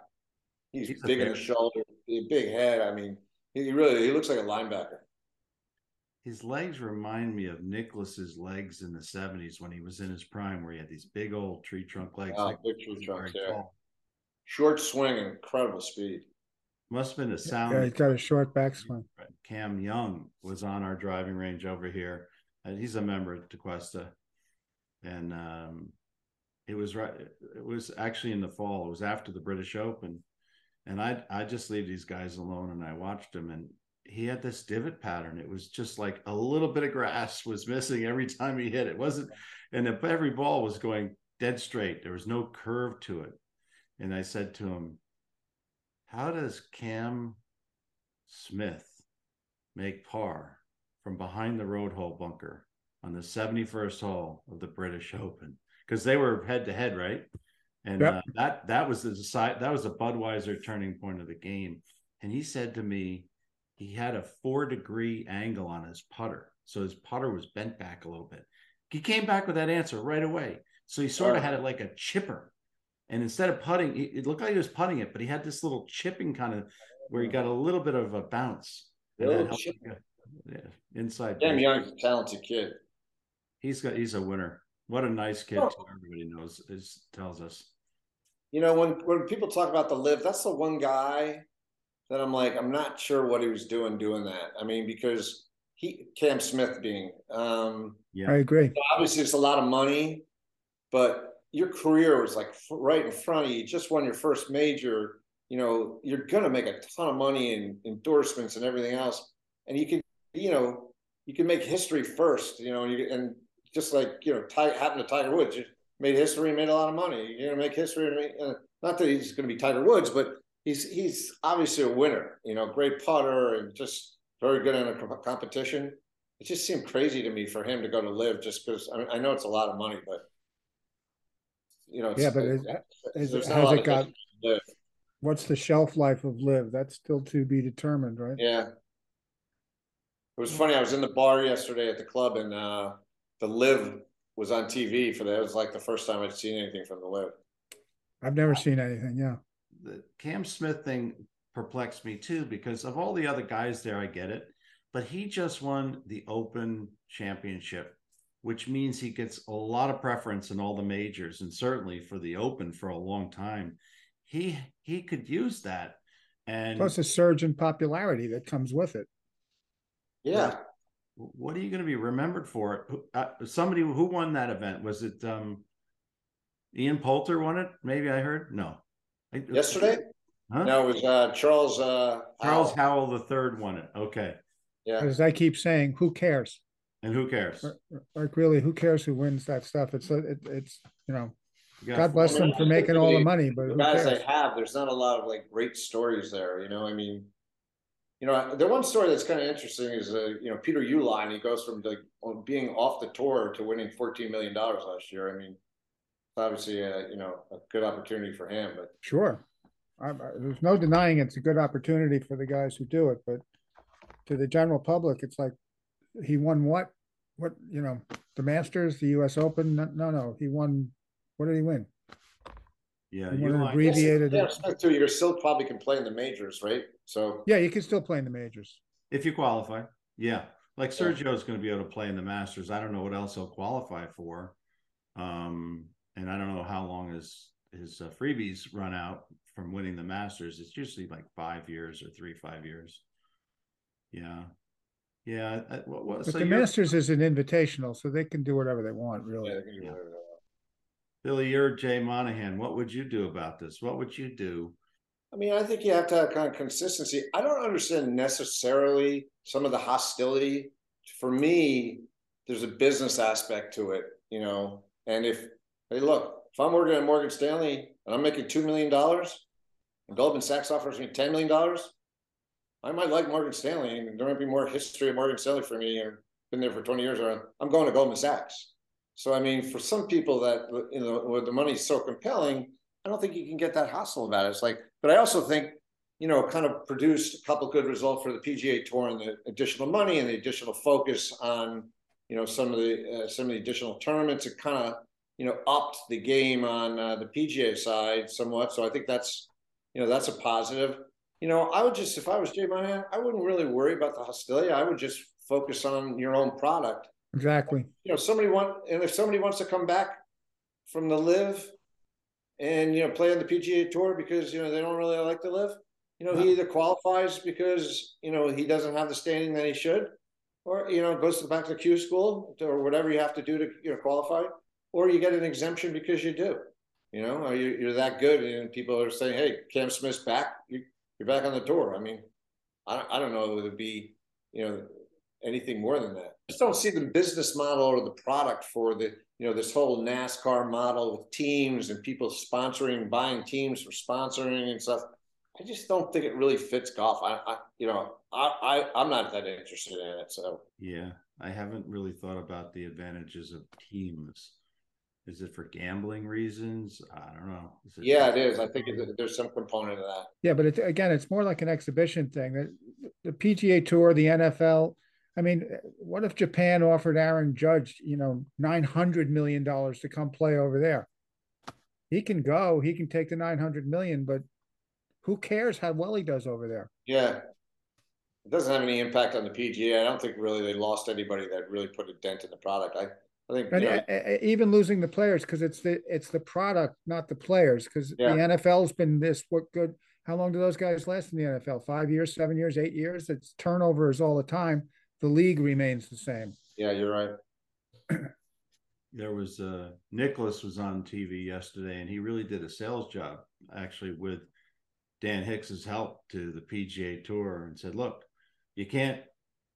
He's, He's big in the shoulder, big head. I mean, he really he looks like a linebacker. his legs remind me of Nicklaus's legs in the 70s when he was in his prime, where he had these big old tree trunk legs. Oh, like big tree very trunks, yeah. tall. Short swing incredible speed. Must have been a sound. Yeah, he's got a short backswing. Cam Young was on our driving range over here, and he's a member at Tequesta, and um, it was right. It was actually in the fall. It was after the British Open, and I I just leave these guys alone, and I watched him, and he had this divot pattern. It was just like a little bit of grass was missing every time he hit. It wasn't, and every ball was going dead straight. There was no curve to it, and I said to him, "How does Cam Smith?" make par from behind the road hole bunker on the 71st hole of the British Open because they were head to head, right? And Yep. uh, that that was the decide that was a Budweiser turning point of the game. And he said to me, he had a four degree angle on his putter, so his putter was bent back a little bit. He came back with that answer right away. So he sort of had it like a chipper. And instead of putting, it it looked like he was putting it, but he had this little chipping kind of where he got a little bit of a bounce. And that helped him Yeah, inside. Cam base. Young's a talented kid. He's got. He's a winner. What a nice kid. Oh. Everybody knows. Is tells us. You know, when when people talk about the LIV, that's the one guy that I'm like, I'm not sure what he was doing doing that. I mean, because he Cam Smith being um Yeah. I agree. obviously it's a lot of money, but your career was like f- right in front of you. You just won your first major. You know, you're gonna make a ton of money in endorsements and everything else, and you can, you know, you can make history first. You know, you, and just like you know, Ty, happened to Tiger Woods, you made history made a lot of money. You're gonna make history. And make, uh, not that he's gonna be Tiger Woods, but he's he's obviously a winner. You know, great putter and just very good in a co- competition it just seemed crazy to me for him to go to LIV just because I, mean, I know it's a lot of money, but you know, it's, Yeah, but is- there's is- not has it got- LIV. What's the shelf life of LIV? That's still to be determined, right? Yeah. It was funny. I was in the bar yesterday at the club, and uh, the LIV was on TV for that. It was like the first time I'd seen anything from the LIV. I've never seen anything. Yeah. The Cam Smith thing perplexed me too because of all the other guys there. I get it, but he just won the Open Championship, which means he gets a lot of preference in all the majors and certainly for the Open for a long time. He he could use that, and Plus a surge in popularity that comes with it. Yeah, what are you going to be remembered for? Uh, somebody who won that event was it? um Ian Poulter won it. Maybe I heard no. I- yesterday. Huh? No, it was uh, Charles. Uh, Charles Howell. Howell the third won it. Okay, Yeah, As I keep saying, who cares? and who cares? Like really, who cares who wins that stuff? It's it, it's you know, You God bless them for making all the money, but the who guys cares? they have, there's not a lot of like great stories there. You know, I mean, you know, the one story that's kind of interesting is, uh, you know, Peter Uihlein. He goes from like being off the tour to winning 14 million dollars last year. I mean, it's obviously a you know a good opportunity for him. But Sure. I, I, there's no denying it's a good opportunity for the guys who do it, but to the general public, it's like he won what? What you know, the Masters, the U.S. Open? No, no, no. He won. What did he win? Yeah, You you wanna like, agree- Abbreviated Yeah, it. Smith too. You're still probably can play in the majors, right? So Yeah, you can still play in the majors. if you qualify. Yeah, like Sergio is going to be able to play in the Masters. I don't know what else he'll qualify for. Um, and I don't know how long his his uh, freebies run out from winning the Masters. It's usually like five years or three five years. Yeah, yeah. I, what, what, But so the Masters is an invitational, so they can do whatever they want, really. Yeah, Billy, you're Jay Monahan. What would you do about this? What would you do? I mean, I think you have to have kind of consistency. I don't understand necessarily some of the hostility. For me, there's a business aspect to it, you know. And if hey, look, if I'm working at Morgan Stanley and I'm making two million dollars, and Goldman Sachs offers me ten million dollars, I might like Morgan Stanley, and there might be more history of Morgan Stanley for me. Or been there for 20 years, or I'm going to Goldman Sachs. So I mean, for some people that you know, where the money's so compelling, I don't think you can get that hostile about it. It's like, but I also think, you know, kind of produced a couple good results for the PGA Tour and the additional money and the additional focus on, you know, some of the uh, some of the additional tournaments. It kind of, you know, upped the game on uh, the PGA side somewhat. So I think that's, you know, that's a positive. You know, I would just, if I was Jay Monahan, I wouldn't really worry about the hostility. I would just focus on your own product Exactly. you know, somebody want, and if somebody wants to come back from the LIV and, you know, play on the PGA tour because, you know, they don't really like to live, you know, he either qualifies because, you know, he doesn't have the standing that he should, or, you know, goes to back to Q school or whatever you have to do to, you know, qualify, or you get an exemption because you do, you know, or you, you're that good and people are saying, Hey, Cam Smith's back, you, you're back on the tour. I mean, I, don't- I don't know, it would be, you know, anything more than that. I just don't see the business model or the product for the, you know, this whole NASCAR model with teams and people sponsoring, buying teams for sponsoring and stuff. I just don't think it really fits golf. I, I you know, I, I, I'm not that interested in it. So Yeah, I haven't really thought about the advantages of teams. Is it for gambling reasons? I don't know. Is it yeah, it is. I think there's some component of that. Yeah, but it's again, it's more like an exhibition thing. The, the PGA Tour, the NFL. I mean, what if Japan offered Aaron Judge, you know, nine hundred million dollars to come play over there? He can go. He can take the nine hundred million, but who cares how well he does over there? Yeah. It doesn't have any impact on the PGA. I don't think really they lost anybody that really put a dent in the product. I, I think, And know, uh, uh, even losing the players because it's the it's the product, not the players. Because Yeah. the NFL's been this what good? How long do those guys last in the NFL? Five years, seven years, eight years? It's turnovers all the time. The league remains the same. yeah, you're right. there was uh Nicklaus was on TV yesterday and he really did a sales job actually with Dan Hicks's help to the PGA Tour and said, look, you can't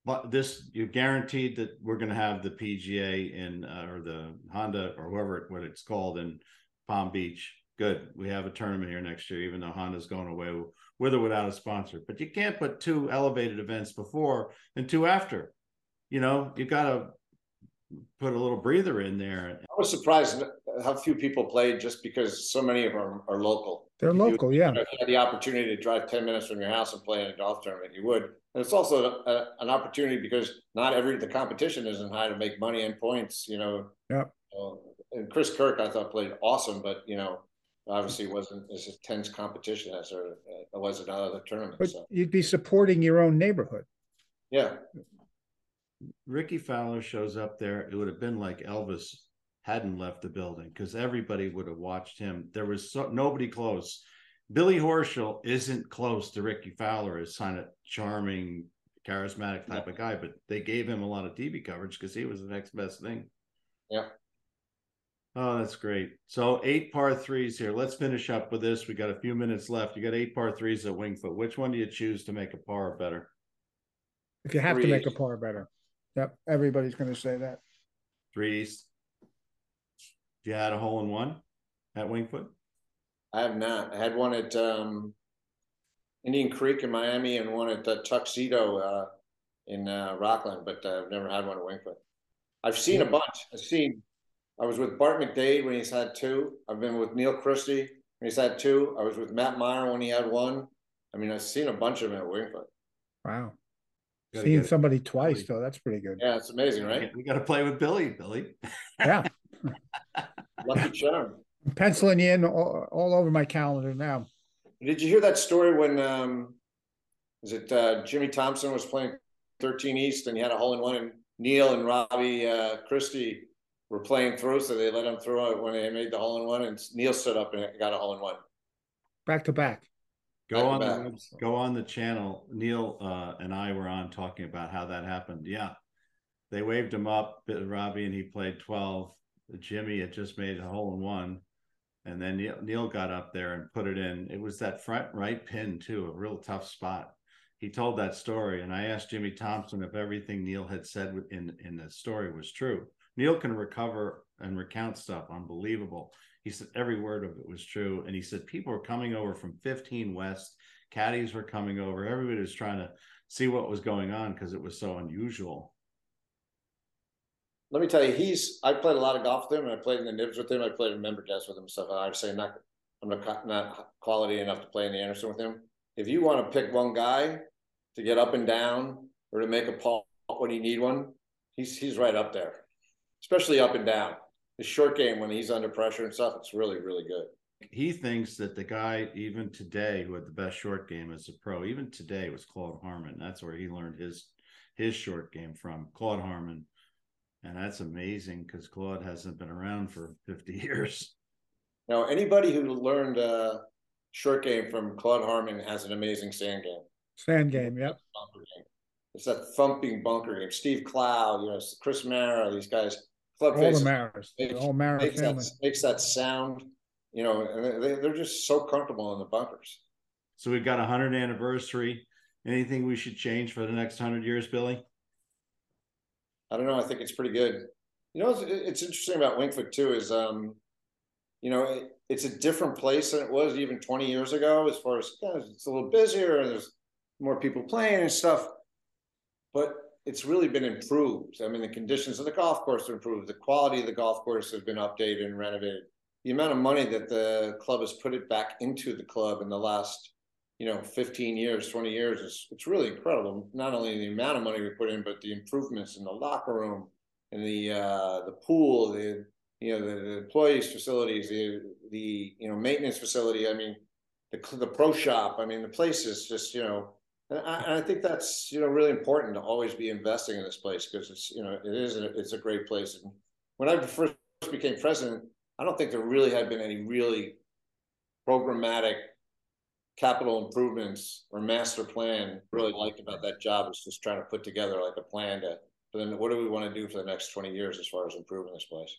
but this you're guaranteed that we're going to have the PGA in uh, or the Honda or whoever what it's called in Palm Beach. Good. We have a tournament here next year, even though Honda's going away with or without a sponsor. But you can't put two elevated events before and two after. You know, you've got to put a little breather in there. I was surprised how few people played just because so many of them are local. They're If local, yeah. you know, If you had the opportunity to drive 10 minutes from your house and play in a golf tournament, you would. And it's also a, an opportunity because not every the competition isn't high to make money and points, you know. Yeah. Uh, and Chris Kirk, I thought played awesome, but you know, obviously wasn't as intense competition as there uh, was in other tournaments. But So you'd be supporting your own neighborhood. yeah, Rickie Fowler shows up there. It would have been like Elvis hadn't left the building because everybody would have watched him. There was so, nobody close. Billy Horschel isn't close to Rickie Fowler as kind of charming, charismatic type of guy, but they gave him a lot of TV coverage because he was the next best thing. Yeah. Oh, that's great. So eight par threes here. Let's finish up with this. We got a few minutes left. You got eight par threes at Wingfoot. Which one do you choose to make a par better? If you have to make a par better. Yep. Everybody's going to say that. Threes. You had a hole in one at Wingfoot. I have not. I had one at um, Indian Creek in Miami and one at the Tuxedo uh, in uh, Rockland, but uh, I've never had one at Wingfoot. I've seen a bunch. I've seen. I was with Bart McDade when he's had two. I've been with Neil Christie when he's had two. I was with Matt Meyer when he had one. I mean, I've seen a bunch of them at Wingfoot. Wow. Seeing get it. somebody twice, Billy. though, that's pretty good. Yeah, it's amazing, right? We got to play with Billy, Billy. Yeah. Lucky charm. I'm penciling you in all, all over my calendar now. Did you hear that story when um is it uh Jimmy Thompson was playing 13 East and he had a hole in one and Neil and Robbie uh Christie were playing through, so they let him through it when they made the hole in one, and Neil stood up and got a hole in one. Back to back. Go Back on to the webs- go on the channel. Neil uh, and I were on talking about how that happened. Yeah, they waved him up, Robbie, and he played twelve. Jimmy had just made a hole in one, and then Neil, Neil got up there and put it in. It was that front right pin too, a real tough spot. He told that story, and I asked Jimmy Thompson if everything Neil had said in in the story was true. Neil can recover and recount stuff, unbelievable. He said every word of it was true. And he said people were coming over from 15 West, caddies were coming over. Everybody was trying to see what was going on because it was so unusual. Let me tell you, he's. I played a lot of golf with him, and I played in the nibs with him. I played in member guests with him and stuff. I would say not, I'm not not quality enough to play in the Anderson with him. If you want to pick one guy to get up and down or to make a putt when you need one, he's he's right up there, especially up and down. His short game when he's under pressure and stuff, it's really really good. He thinks that the guy, even today, who had the best short game as a pro, even today, was Claude Harmon. That's where he learned his his short game from, Claude Harmon. And that's amazing because Claude hasn't been around for 50 years. Now, anybody who learned uh, short game from Claude Harmon has an amazing sand game. Sand game. Yep. It's that thumping bunker game. Steve Clow, you know, Chris Mara, these guys. Club All face the Maras. The makes- whole Mara makes family. that, makes that sound, you know, they, they're just so comfortable in the bunkers. So we've got a 100 anniversary. Anything we should change for the next 100 years, Billy? I don't know. I think it's pretty good. You know, it's, it's interesting about Wingfoot too is, um, you know, it, it's a different place than it was even 20 years ago. As far as you know, it's a little busier and there's more people playing and stuff, but it's really been improved. I mean, the conditions of the golf course have improved. The quality of the golf course has been updated and renovated. The amount of money that the club has put it back into the club in the last, you know, 15 years, 20 years is it's really incredible. Not only the amount of money we put in, but the improvements in the locker room and the uh the pool, the you know, the, the employees facilities, the the you know, maintenance facility. I mean, the the pro shop. I mean, the place is just, you know, and I, and I think that's you know really important to always be investing in this place because it's you know it is a, it's a great place. And when I first became president, I don't think there really had been any really programmatic capital improvements or master plan. Really liked about that job was just trying to put together like a plan to. Then, what do we want to do for the next twenty years as far as improving this place?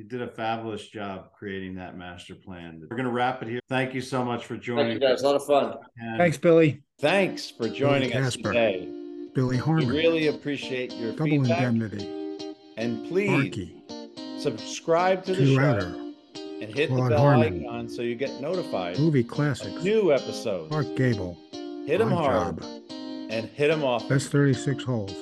You did a fabulous job creating that master plan. We're going to wrap it here. Thank you so much for joining. Thank you guys, a lot of fun. And Thanks, Billy. Thanks for joining us Casper. today. Billy We Harmon, really appreciate your Double feedback. Indemnity, And please Markey, subscribe to the Two show Outer, and hit Claude the bell Harmon. icon so you get notified Movie of Classics, new episodes. Mark Gable, Hit them hard Job, and hit them off. Best 36 Holes,